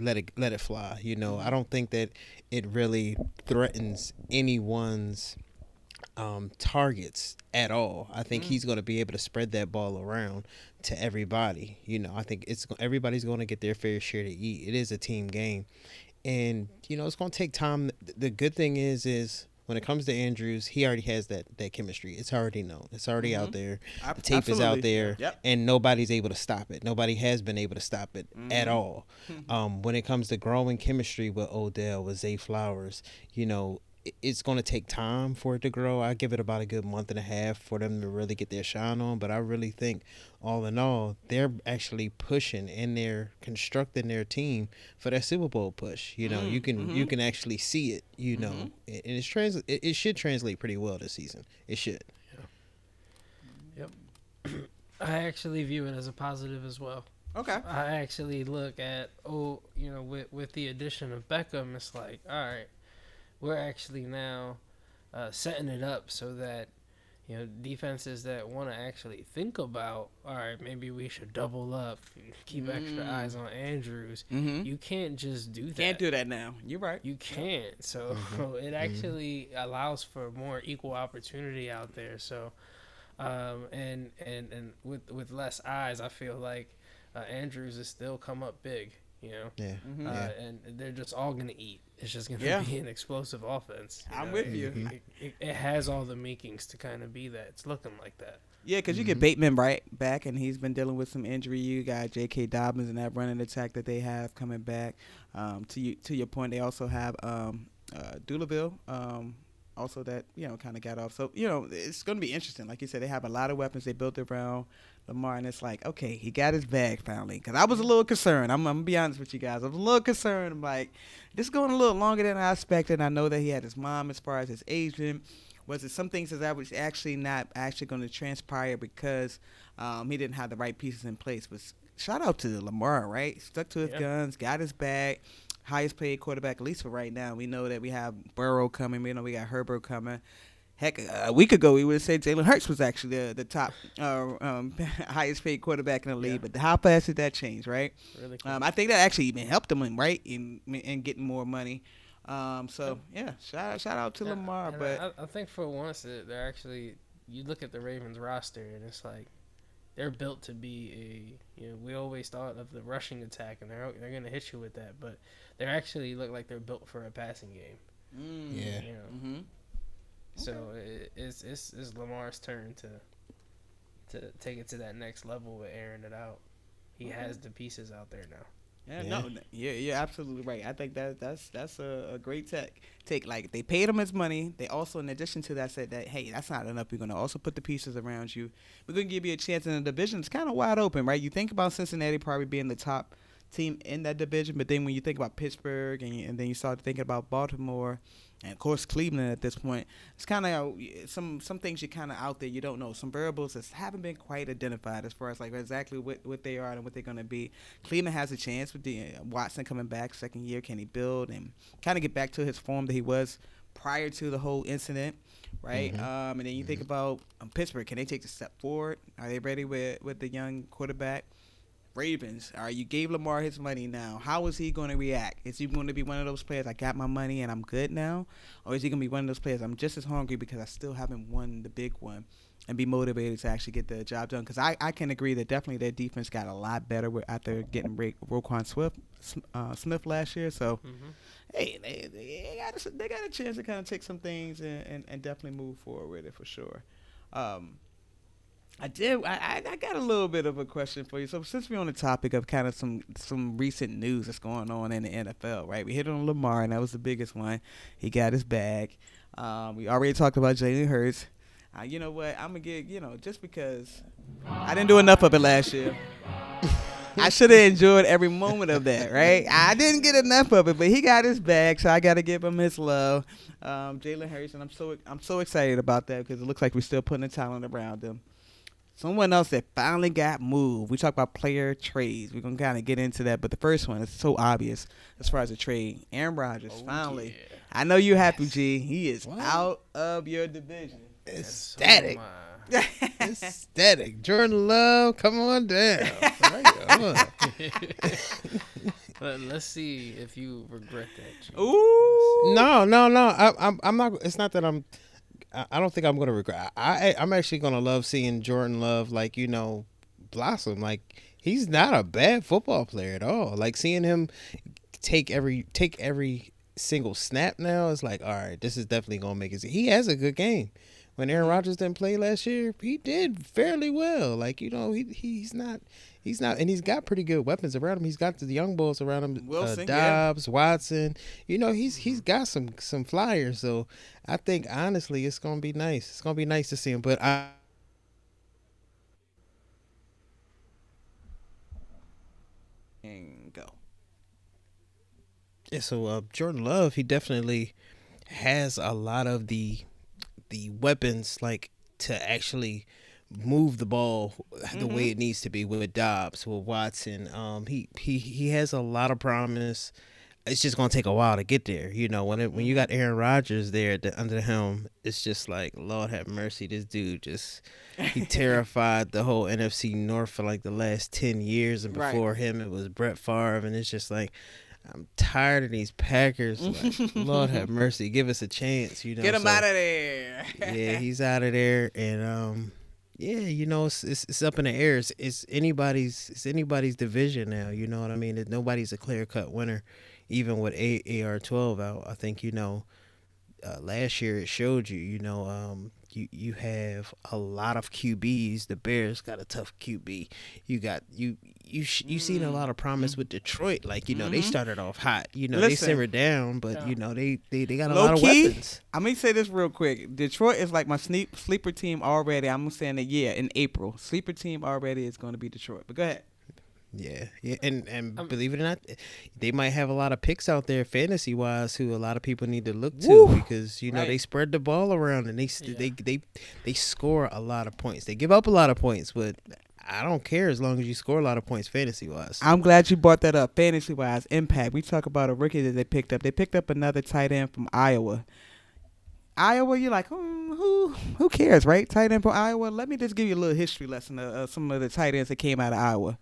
let it let it fly. You know, I don't think that it really threatens anyone's um, targets at all. I think he's going to be able to spread that ball around to everybody. You know, I think it's everybody's going to get their fair share to eat. It is a team game, and you know it's going to take time. The good thing is, is when it comes to Andrews, he already has that that chemistry. It's already known. It's already out there. The tape is out there, Yep. and nobody's able to stop it. Nobody has been able to stop it at all. Um, when it comes to growing chemistry with Odell, with Zay Flowers, you know, it's going to take time for it to grow. I give it about a good month and a half for them to really get their shine on. But I really think, all in all, they're actually pushing and they're constructing their team for that Super Bowl push. You know, you mm, can you mm-hmm. can actually see it. You know, mm-hmm. and it's trans. It, it should translate pretty well this season. It should. Yeah. Yep. I actually view it as a positive as well. Okay. I actually look at oh, you know, with with the addition of Beckham, it's like all right, we're actually now uh, setting it up so that you know defenses that want to actually think about all right, maybe we should double up, keep extra eyes on Andrews. Mhm. You can't just do that. Can't do that now. You're right. You can't. So it actually allows for more equal opportunity out there. So, um, and and and with with less eyes, I feel like uh, Andrews has still come up big. You know, Yeah. Mm-hmm. uh, and they're just all gonna eat. It's just gonna Yeah. be an explosive offense. I'm know? with It- you. It, it, it has all the makings to kind of be that. It's looking like that. Yeah, because you get Bateman right back, and he's been dealing with some injury. You got J.K. Dobbins and that running attack that they have coming back. Um, to you, to your point, they also have um, uh, Dooleville, um, also that you know kind of got off. So you know it's going to be interesting. Like you said, they have a lot of weapons they built around Lamar, and it's like okay, he got his bag finally. Because I was a little concerned. I'm, I'm gonna be honest with you guys. I was a little concerned. I'm like, this is going a little longer than I expected. I know that he had his mom as far as his agent was it some things that I was actually not actually going to transpire because um, he didn't have the right pieces in place. But shout out to Lamar, right? Stuck to his Yeah. guns, got his bag, highest paid quarterback at least for right now. We know that we have Burrow coming. We know we got Herbert coming. Heck, a week ago we would have said Jalen Hurts was actually the, the top, uh, um, highest paid quarterback in the league. But how fast did that change, right? Really cool. Um, I think that actually even helped him, right, in in getting more money. Um, so yeah, shout out, shout out to Yeah, Lamar, but I, I think for once they're actually you look at the Ravens roster and it's like they're built to be a you know we always thought of the rushing attack and they're they're gonna hit you with that but they actually look like they're built for a passing game. Mm, Yeah. You know, hmm so it, it's it's it's Lamar's turn to to take it to that next level with airing it out. He has the pieces out there now. Yeah, Yeah. no, yeah, you're absolutely right. I think that that's that's a, a great tech take. Like they paid him his money. They also, in addition to that, said that hey, that's not enough. We're gonna also put the pieces around you. We're gonna give you a chance in the division. It's kind of wide open, right? You think about Cincinnati probably being the top team in that division, but then when you think about Pittsburgh and, and then you start thinking about Baltimore and of course Cleveland at this point, it's kind of some some things you're kind of out there. You don't know some variables that haven't been quite identified as far as like exactly what, what they are and what they're going to be. Cleveland has a chance with the uh, Watson coming back second year. Can he build and kind of get back to his form that he was prior to the whole incident, right? Um, and then you think about um, Pittsburgh. Can they take a step forward? Are they ready with with the young quarterback? Ravens. All right, you gave Lamar his money now. How is he going to react? Is he going to be one of those players? I got my money and I'm good now, or is he going to be one of those players? I'm just as hungry because I still haven't won the big one, and be motivated to actually get the job done. Because I, I can agree that definitely their defense got a lot better after getting Ro- Roquan Swift uh, Smith last year. So hey, they, they got a, they got a chance to kind of take some things and, and, and definitely move forward with it for sure. Um, I did. I, I- got a little bit of a question for you. So since we're on the topic of kind of some some recent news that's going on in the NFL, right? We hit on Lamar, and that was the biggest one. He got his bag. Um, we already talked about Jalen Hurts. Uh, you know what? I'm gonna get you know just because I didn't do enough of it last year. I should have enjoyed every moment of that, right? I didn't get enough of it, but he got his bag, so I got to give him his love. Um, Jalen Hurts, and I'm so I'm so excited about that because it looks like we're still putting the talent around him. Someone else that finally got moved. We talk about player trades. We're gonna kind of get into that, but the first one is so obvious as far as the trade. Aaron Rodgers oh, finally. I know you're happy, G. He is out of your division. Ecstatic. Oh, Ecstatic. Jordan Love, come on down. Right. Let, let's see if you regret that. Ooh. No, no, no. I, I'm, I'm not. It's not that I'm. I, don't think I'm gonna regret. I, I, I'm actually gonna love seeing Jordan Love, like you know, blossom. Like he's not a bad football player at all. Like seeing him take every take every single snap now is like, all right, this is definitely gonna make it. He has a good game. When Aaron mm-hmm. Rodgers didn't play last year, he did fairly well. Like you know, he he's not. He's not, and he's got pretty good weapons around him. He's got the young bulls around him, Wilson, uh, yeah. Doubs, Watson. You know, he's he's got some some flyers. So I think honestly, it's gonna be nice. It's gonna be nice to see him. But I. And go. Yeah, so uh, Jordan Love, he definitely has a lot of the the weapons like to actually move the ball the way it needs to be with Doubs, with Watson. Um, he he he has a lot of promise. It's just gonna take a while to get there. You know, when it, when you got Aaron Rodgers there at the, under the helm, it's just like Lord have mercy. This dude just he terrified the whole NFC North for like the last ten years, and Right. before him it was Brett Favre, and it's just like I'm tired of these Packers. Like, Lord have mercy, give us a chance. You know, Get him so- out of there. yeah, he's out of there, and um, yeah, you know, it's it's, it's up in the air. It's, it's anybody's it's anybody's division now. You know what I mean? It- Nobody's a clear cut winner, even with A- AR twelve out. I think you know. Uh, last year it showed you, you know, um, you you have a lot of QBs. The Bears got a tough QB. You got you you sh- you seen a lot of promise with Detroit. Like you know, they mm-hmm. started off hot. You know, they simmered down, but you know they they, they got a Low lot of key, weapons. I'm gonna say this real quick. Detroit is like my sleep, sleeper team already. I'm saying that yeah, in April, sleeper team already is going to be Detroit. But go ahead. Yeah, yeah, and and Um, believe it or not, they might have a lot of picks out there fantasy wise who a lot of people need to look to Woo! because you know they spread the ball around and they st- Yeah. they they they score a lot of points. They give up a lot of points, but I don't care as long as you score a lot of points fantasy wise. I'm glad you brought that up. Fantasy wise, impact. We talk about a rookie that they picked up. They picked up another tight end from Iowa. Iowa, you're like, hmm, who who cares, right? Tight end from Iowa. Let me just give you a little history lesson of, of some of the tight ends that came out of Iowa.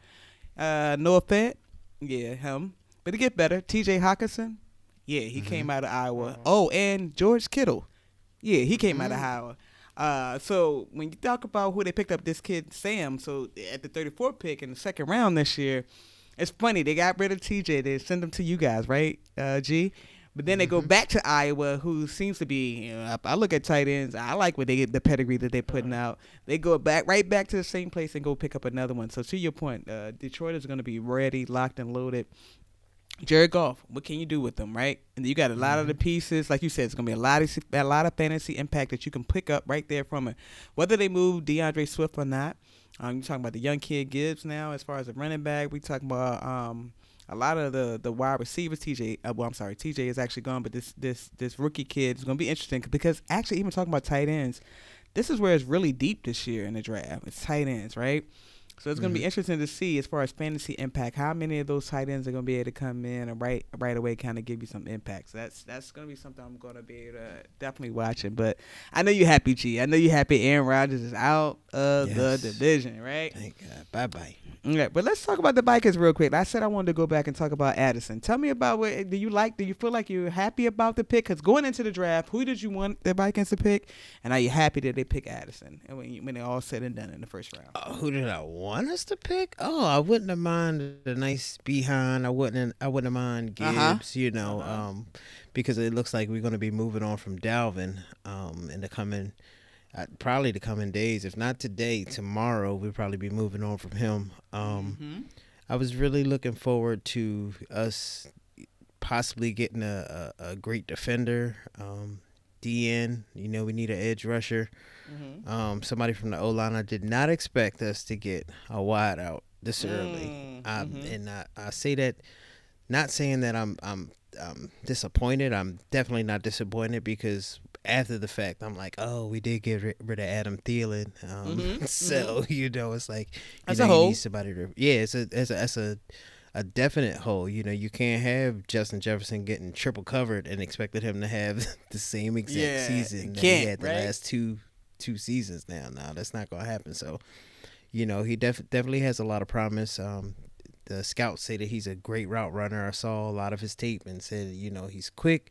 Uh, Noah Fant, yeah, him. But it get better, T.J. Hockenson, yeah, he came out of Iowa. Oh, and George Kittle, yeah, he came out of Iowa. Uh, so when you talk about who they picked up, this kid Sam. So at the 34 pick in the second round this year, it's funny they got rid of TJ. They sent him to you guys, right, uh, G? But then they go back to Iowa, who seems to be. You know, I I look at tight ends. I like what they get the pedigree that they're putting out. They go back right back to the same place and go pick up another one. So to your point, uh, Detroit is going to be ready, locked and loaded. Jared Goff, what can you do with them, right? And you got a lot of the pieces, like you said, it's gonna be a lot of a lot of fantasy impact that you can pick up right there from it. Whether they move DeAndre Swift or not, um, you're talking about the young kid Gibbs now. As far as the running back, we talking about um, a lot of the the wide receivers. TJ, uh, well, I'm sorry, TJ is actually gone, but this this this rookie kid is gonna be interesting because actually, even talking about tight ends, this is where it's really deep this year in the draft. It's tight ends, right? So it's going to be interesting to see as far as fantasy impact, how many of those tight ends are going to be able to come in and right right away kind of give you some impact. So that's that's going to be something I'm going to be able to definitely watching. But I know you're happy, G. I know you're happy. Aaron Rodgers is out of Yes. the division, right? Thank God. Bye bye. Okay, but let's talk about the Vikings real quick. I said I wanted to go back and talk about Addison. Tell me about what do you like? Do you feel like you're happy about the pick? Because going into the draft, who did you want the Vikings to pick, and are you happy that they pick Addison? And when you, when they're all said and done in the first round. Uh, who did I want us to pick? Oh, I wouldn't have mind the nice behind. I wouldn't. I wouldn't mind Gibbs. Uh-huh. You know, um, because it looks like we're going to be moving on from Dalvin um, in the coming, uh, probably the coming days. If not today, tomorrow we'll probably be moving on from him. Um, Mm-hmm. I was really looking forward to us possibly getting a, a, a great defender. Um, DN, you know, we need an edge rusher. Mm-hmm. Um, somebody from the O line. I did not expect us to get a wide out this early. Mm, Um, mhm. And I, I say that, not saying that I'm I'm I'm disappointed. I'm definitely not disappointed because after the fact, I'm like, oh, we did get ri- rid of Adam Thielen. Um, Mhm, so you know, it's like you know, a you hole. need somebody to. Yeah, it's a it's a that's a a definite hole. You know, you can't have Justin Jefferson getting triple covered and expected him to have the same exact Yeah, season that he had the right? last two two seasons now. Now that's not gonna happen. So, you know, he def- definitely has a lot of promise. Um, the scouts say that he's a great route runner. I saw a lot of his tape and said, you know, he's quick.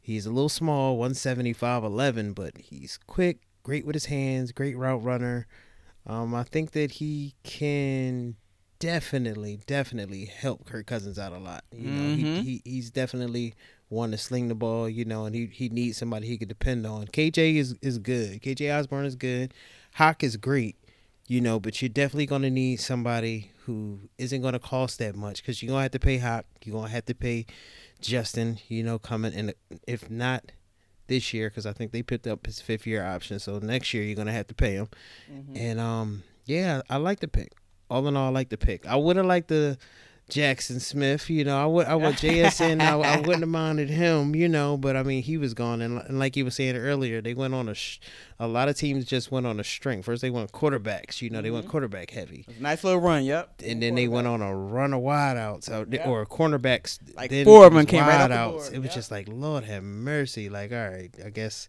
He's a little small, 175, 11, but he's quick, great with his hands, great route runner. Um, I think that he can definitely, definitely help Kirk Cousins out a lot. You know, Mhm. he, he he's definitely one to sling the ball. You know, and he he needs somebody he could depend on. KJ is is good. KJ Osborn is good. Hawk is great. You know, but you're definitely gonna need somebody who isn't gonna cost that much because you're gonna have to pay Hawk. You're gonna have to pay Justin. You know, coming and if not this year, because I think they picked up his fifth year option. So next year you're gonna have to pay him. Mm-hmm. And um, yeah, I like the pick. All in all, I like the pick. I would have liked the Jaxon Smith. You know, I would. I want JSN. I, I wouldn't have minded him. You know, but I mean, he was gone. And, and like you were saying earlier, they went on a. Sh- a lot of teams just went on a string. First, they went quarterbacks. You know, they went quarterback heavy. Nice little run. Yep. And then they went on a run of wideouts out Yeah. or cornerbacks. Like then four of them came right off the wideouts. board. It was Yep. just like Lord have mercy. Like all right, I guess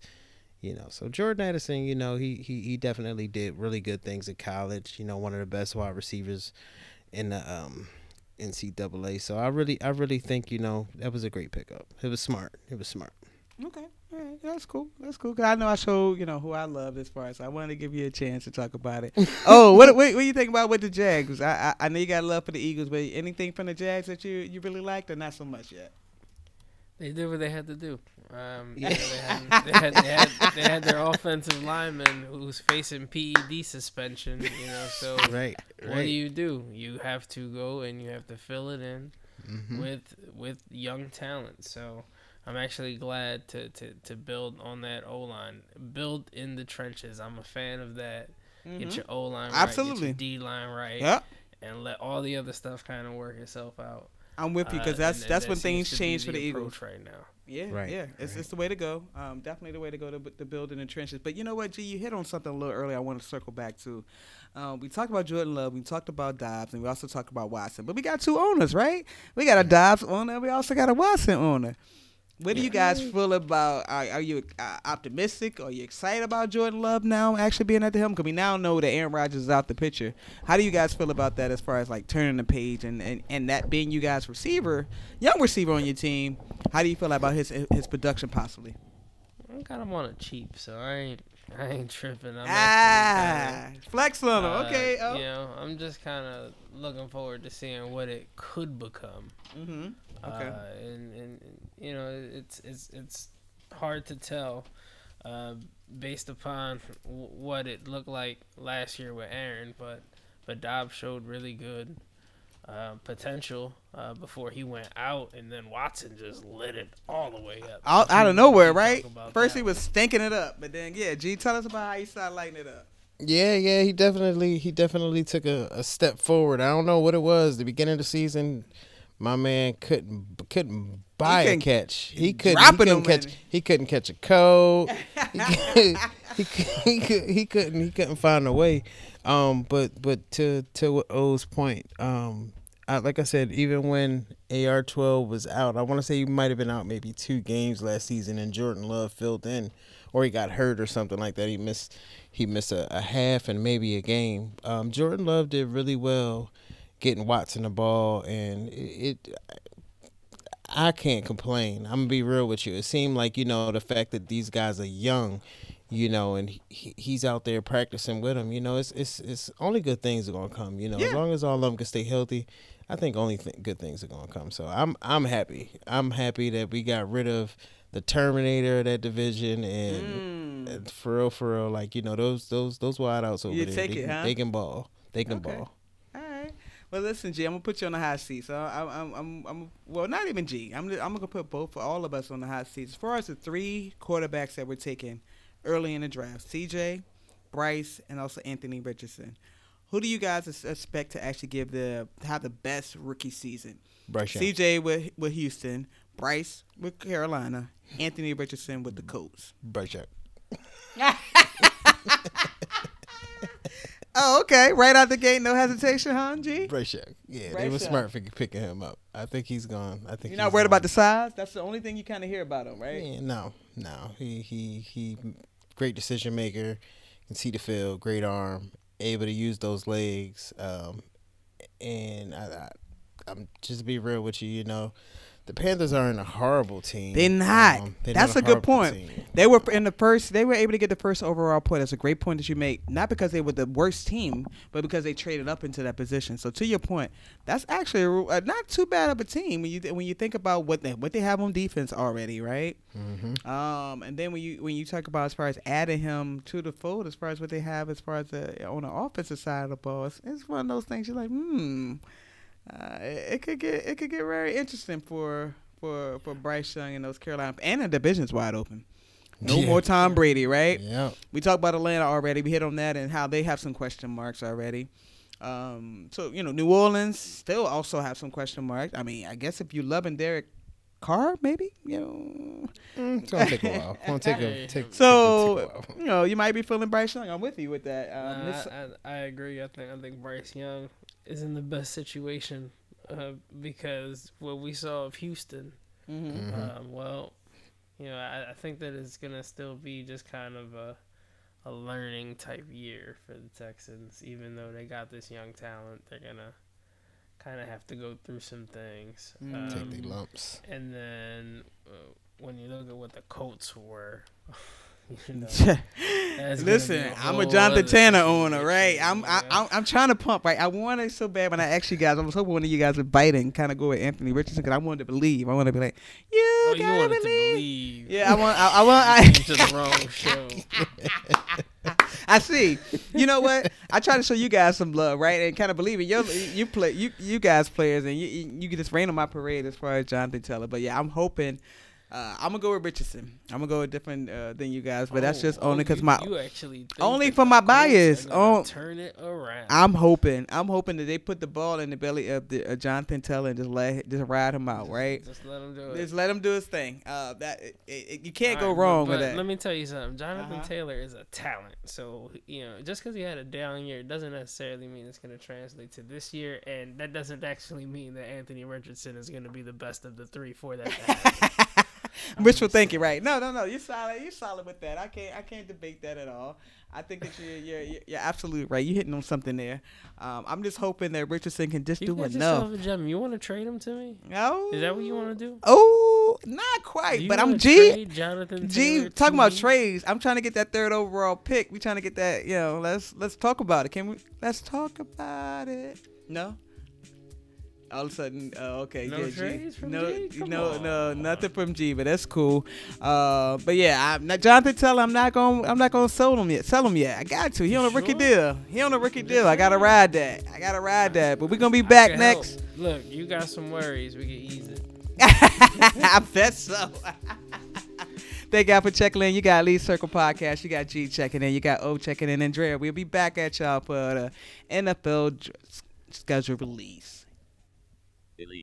you know. So Jordan Addison, you know, he he he definitely did really good things in college. You know, one of the best wide receivers in the um NCAA. So I really I really think you know that was a great pickup. It was smart. It was smart. Okay. Right. That's cool. That's cool. Cause I know I showed you know who I love as far as I wanted to give you a chance to talk about it. oh, what what, what you think about with the Jags? I, I I know you got love for the Eagles, but anything from the Jags that you you really liked or not so much yet? They did what they had to do. Um, you know, they, had, they, had, they, had, they had their offensive lineman who's facing PED suspension. You know, so Right. what do you do? You have to go and you have to fill it in Mm-hmm. with with young talent. So I'm actually glad to to, to build on that O line, build in the trenches. I'm a fan of that. Get your O line right, Absolutely. get your D line right, Yep. and let all the other stuff kind of work itself out. I'm with you because Uh, that's and- and that's that when seems things change for the Eagles. approach right now. Yeah, Right, yeah, it's, right. it's the way to go. Um, definitely the way to go to, to build in the trenches. But you know what, G, you hit on something a little earlier. I want to circle back to. Um, we talked about Jordan Love, we talked about Doubs, and we also talked about Watson. But we got two owners, right? We got a Doubs owner, we also got a Watson owner. What do you guys feel about? Are, are you uh, optimistic? Are you excited about Jordan Love now actually being at the helm? Because we now know that Aaron Rodgers is out the picture. How do you guys feel about that as far as like turning the page and, and, and that being you guys receiver, young receiver on your team? How do you feel about his his production possibly? I got him on a cheap, so I ain't I ain't tripping. I'm Ah, flex on him. uh, okay. Oh. You know, I'm just kind of looking forward to seeing what it could become. Mm-hmm. Okay. Uh, and, and and, you know, it's it's it's hard to tell uh, based upon w- what it looked like last year with Aaron, but but Doubs showed really good uh, potential uh, before he went out, and then Watson just lit it all the way up. Out, out of nowhere, right? First that he was stinking it up, but then yeah, G, tell us about how he started lighting it up. Yeah, yeah, he definitely he definitely took a, a step forward. I don't know what it was. The beginning of the season, my man couldn't couldn't buy a couldn't- catch. He couldn't he couldn't catch in. he couldn't catch a code. he, could, he, he, could, he couldn't he couldn't find a way. Um, but but to to O's point, um, Like I said, even when AR twelve was out, I want to say he might have been out maybe two games last season, and Jordan Love filled in, or he got hurt or something like that. He missed he missed a, a half and maybe a game. Um, Jordan Love did really well getting Watson the ball, and it, it I can't complain. I'm gonna be real with you. It seemed like you know the fact that these guys are young, you know, and he, he's out there practicing with them. You know, it's it's it's only good things are gonna come. You know, as long as all of them can stay healthy, I think only th- good things are gonna come. So I'm I'm happy. I'm happy that we got rid of the Terminator of that division and. Hmm. and For real, for real, like you know those those those wideouts over You there. take they, it, can, huh? they can ball. They can Okay. ball. All right. Well, listen, G. I'm gonna put you on the hot seat. So I'm, I'm, I'm, I'm well, not even G. I'm, I'm gonna put both for all of us on the hot seat. As far as the three quarterbacks that were taken early in the draft, CJ, Bryce, and also Anthony Richardson. Who do you guys expect to actually give the have the best rookie season? Bryce Young. CJ with with Houston, Bryce with Carolina, Anthony Richardson with the Colts. Bryce Young. Oh, okay. Right out the gate, no hesitation, huh, G? Bryce Young. Yeah, they were smart for picking him up. I think he's gone. I think You're not worried gone. about the size. That's the only thing you kind of hear about him, right? Yeah, no, no. He he he. Great decision maker. Can see the field. Great arm. Able to use those legs. Um, and I, I, I'm just to be real with you. You know, the Panthers aren't a horrible team. They're not. Um, they're That's not a good point. team. They were in the first. They were able to get the first overall point. That's a great point that you make. Not because they were the worst team, but because they traded up into that position. So to your point, that's actually a, uh, not too bad of a team when you when you think about what they what they have on defense already, right? Mm-hmm. Um, and then when you when you talk about as far as adding him to the fold, as far as what they have as far as the on the offensive side of the ball, it's, it's one of those things you're like, hmm, uh, it, it could get it could get very interesting for for for Bryce Young and those Carolina and the division's wide open. No Yeah. more Tom Brady, right? Yeah. We talked about Atlanta already. We hit on that and how they have some question marks already. Um, so you know, New Orleans still also have some question marks. I mean, I guess if you loving Derek Carr, maybe you know. Mm, it's gonna take a while. It's gonna take a take. So take a while. you know, you might be feeling Bryce Young. I'm with you with that. Um, Nah, I, I, I agree. I think I think Bryce Young is in the best situation uh, because what we saw of Houston. mhm. Um, well, you know, I, I think that it's gonna still be just kind of a a learning type year for the Texans. Even though they got this young talent, they're gonna kind of have to go through some things. Mm. take Um, the lumps. and then uh, when you look at what the Colts were, you know, That's gonna be Listen, I'm a Jonathan Taylor owner, right? I'm I, I'm I'm trying to pump, right? I wanted so bad when I asked you guys. I was hoping one of you guys would bite and kind of go with Anthony Richardson because I wanted to believe. I want to be like, you oh, you gotta wanted to believe. believe. Yeah, I want. I, I want. You came to the wrong show. I see. You know what? I try to show you guys some love, right? And kind of believe it. You you play you you guys players, and you you, you can just rain on my parade as far as Jonathan Taylor. But yeah, I'm hoping. Uh, I'm gonna go with Richardson. I'm gonna go with different uh, than you guys, but that's Oh, just oh, only because my you actually think only for my bias. Oh. turn it around. I'm hoping. I'm hoping that they put the ball in the belly of the uh, Jonathan Taylor and just let just ride him out, right? Just let him do it. Just let him do his thing. Uh, that it, it, you can't go Alright, but- wrong but with that. Let me tell you something. Jonathan Uh-huh. Taylor is a talent. So, you know, just because he had a down year doesn't necessarily mean it's going to translate to this year. And that doesn't actually mean that Anthony Richardson is going to be the best of the three for that. happen. Wishful thinking, right? No, no, no. You're solid. You're solid with that. I can't. I can't debate that at all. I think that you're you're you're, you're absolutely right. You're hitting on something there. Um, I'm just hoping that Richardson can just you do got enough. yourself a gem. You want to trade him to me? Oh, Is that what you want to do? Oh, not quite. But I'm G. trade Jonathan G. Taylor Talking about me? trades. I'm trying to get that third overall pick. We trying to get that. You know, let's let's talk about it. Can we? Let's talk about it. No. All of a sudden, uh, okay, No yeah, G. no, G? No, no, nothing from G, but that's cool. Uh, but yeah, I'm not, Jonathan Taylor, I'm not gonna, I'm not gonna sell him yet. Sell him yet. I got to. He on a rookie Sure. deal. He on a rookie deal. I gotta ride that. I gotta ride that. But we're gonna be back I can help. next. Look, you got some worries. We can ease it. I bet so. Thank y'all for checking in. You got Lee Circle Podcast. You got G checking in. You got O checking in. And Drea, we'll be back at y'all for the NFL schedule release rapidly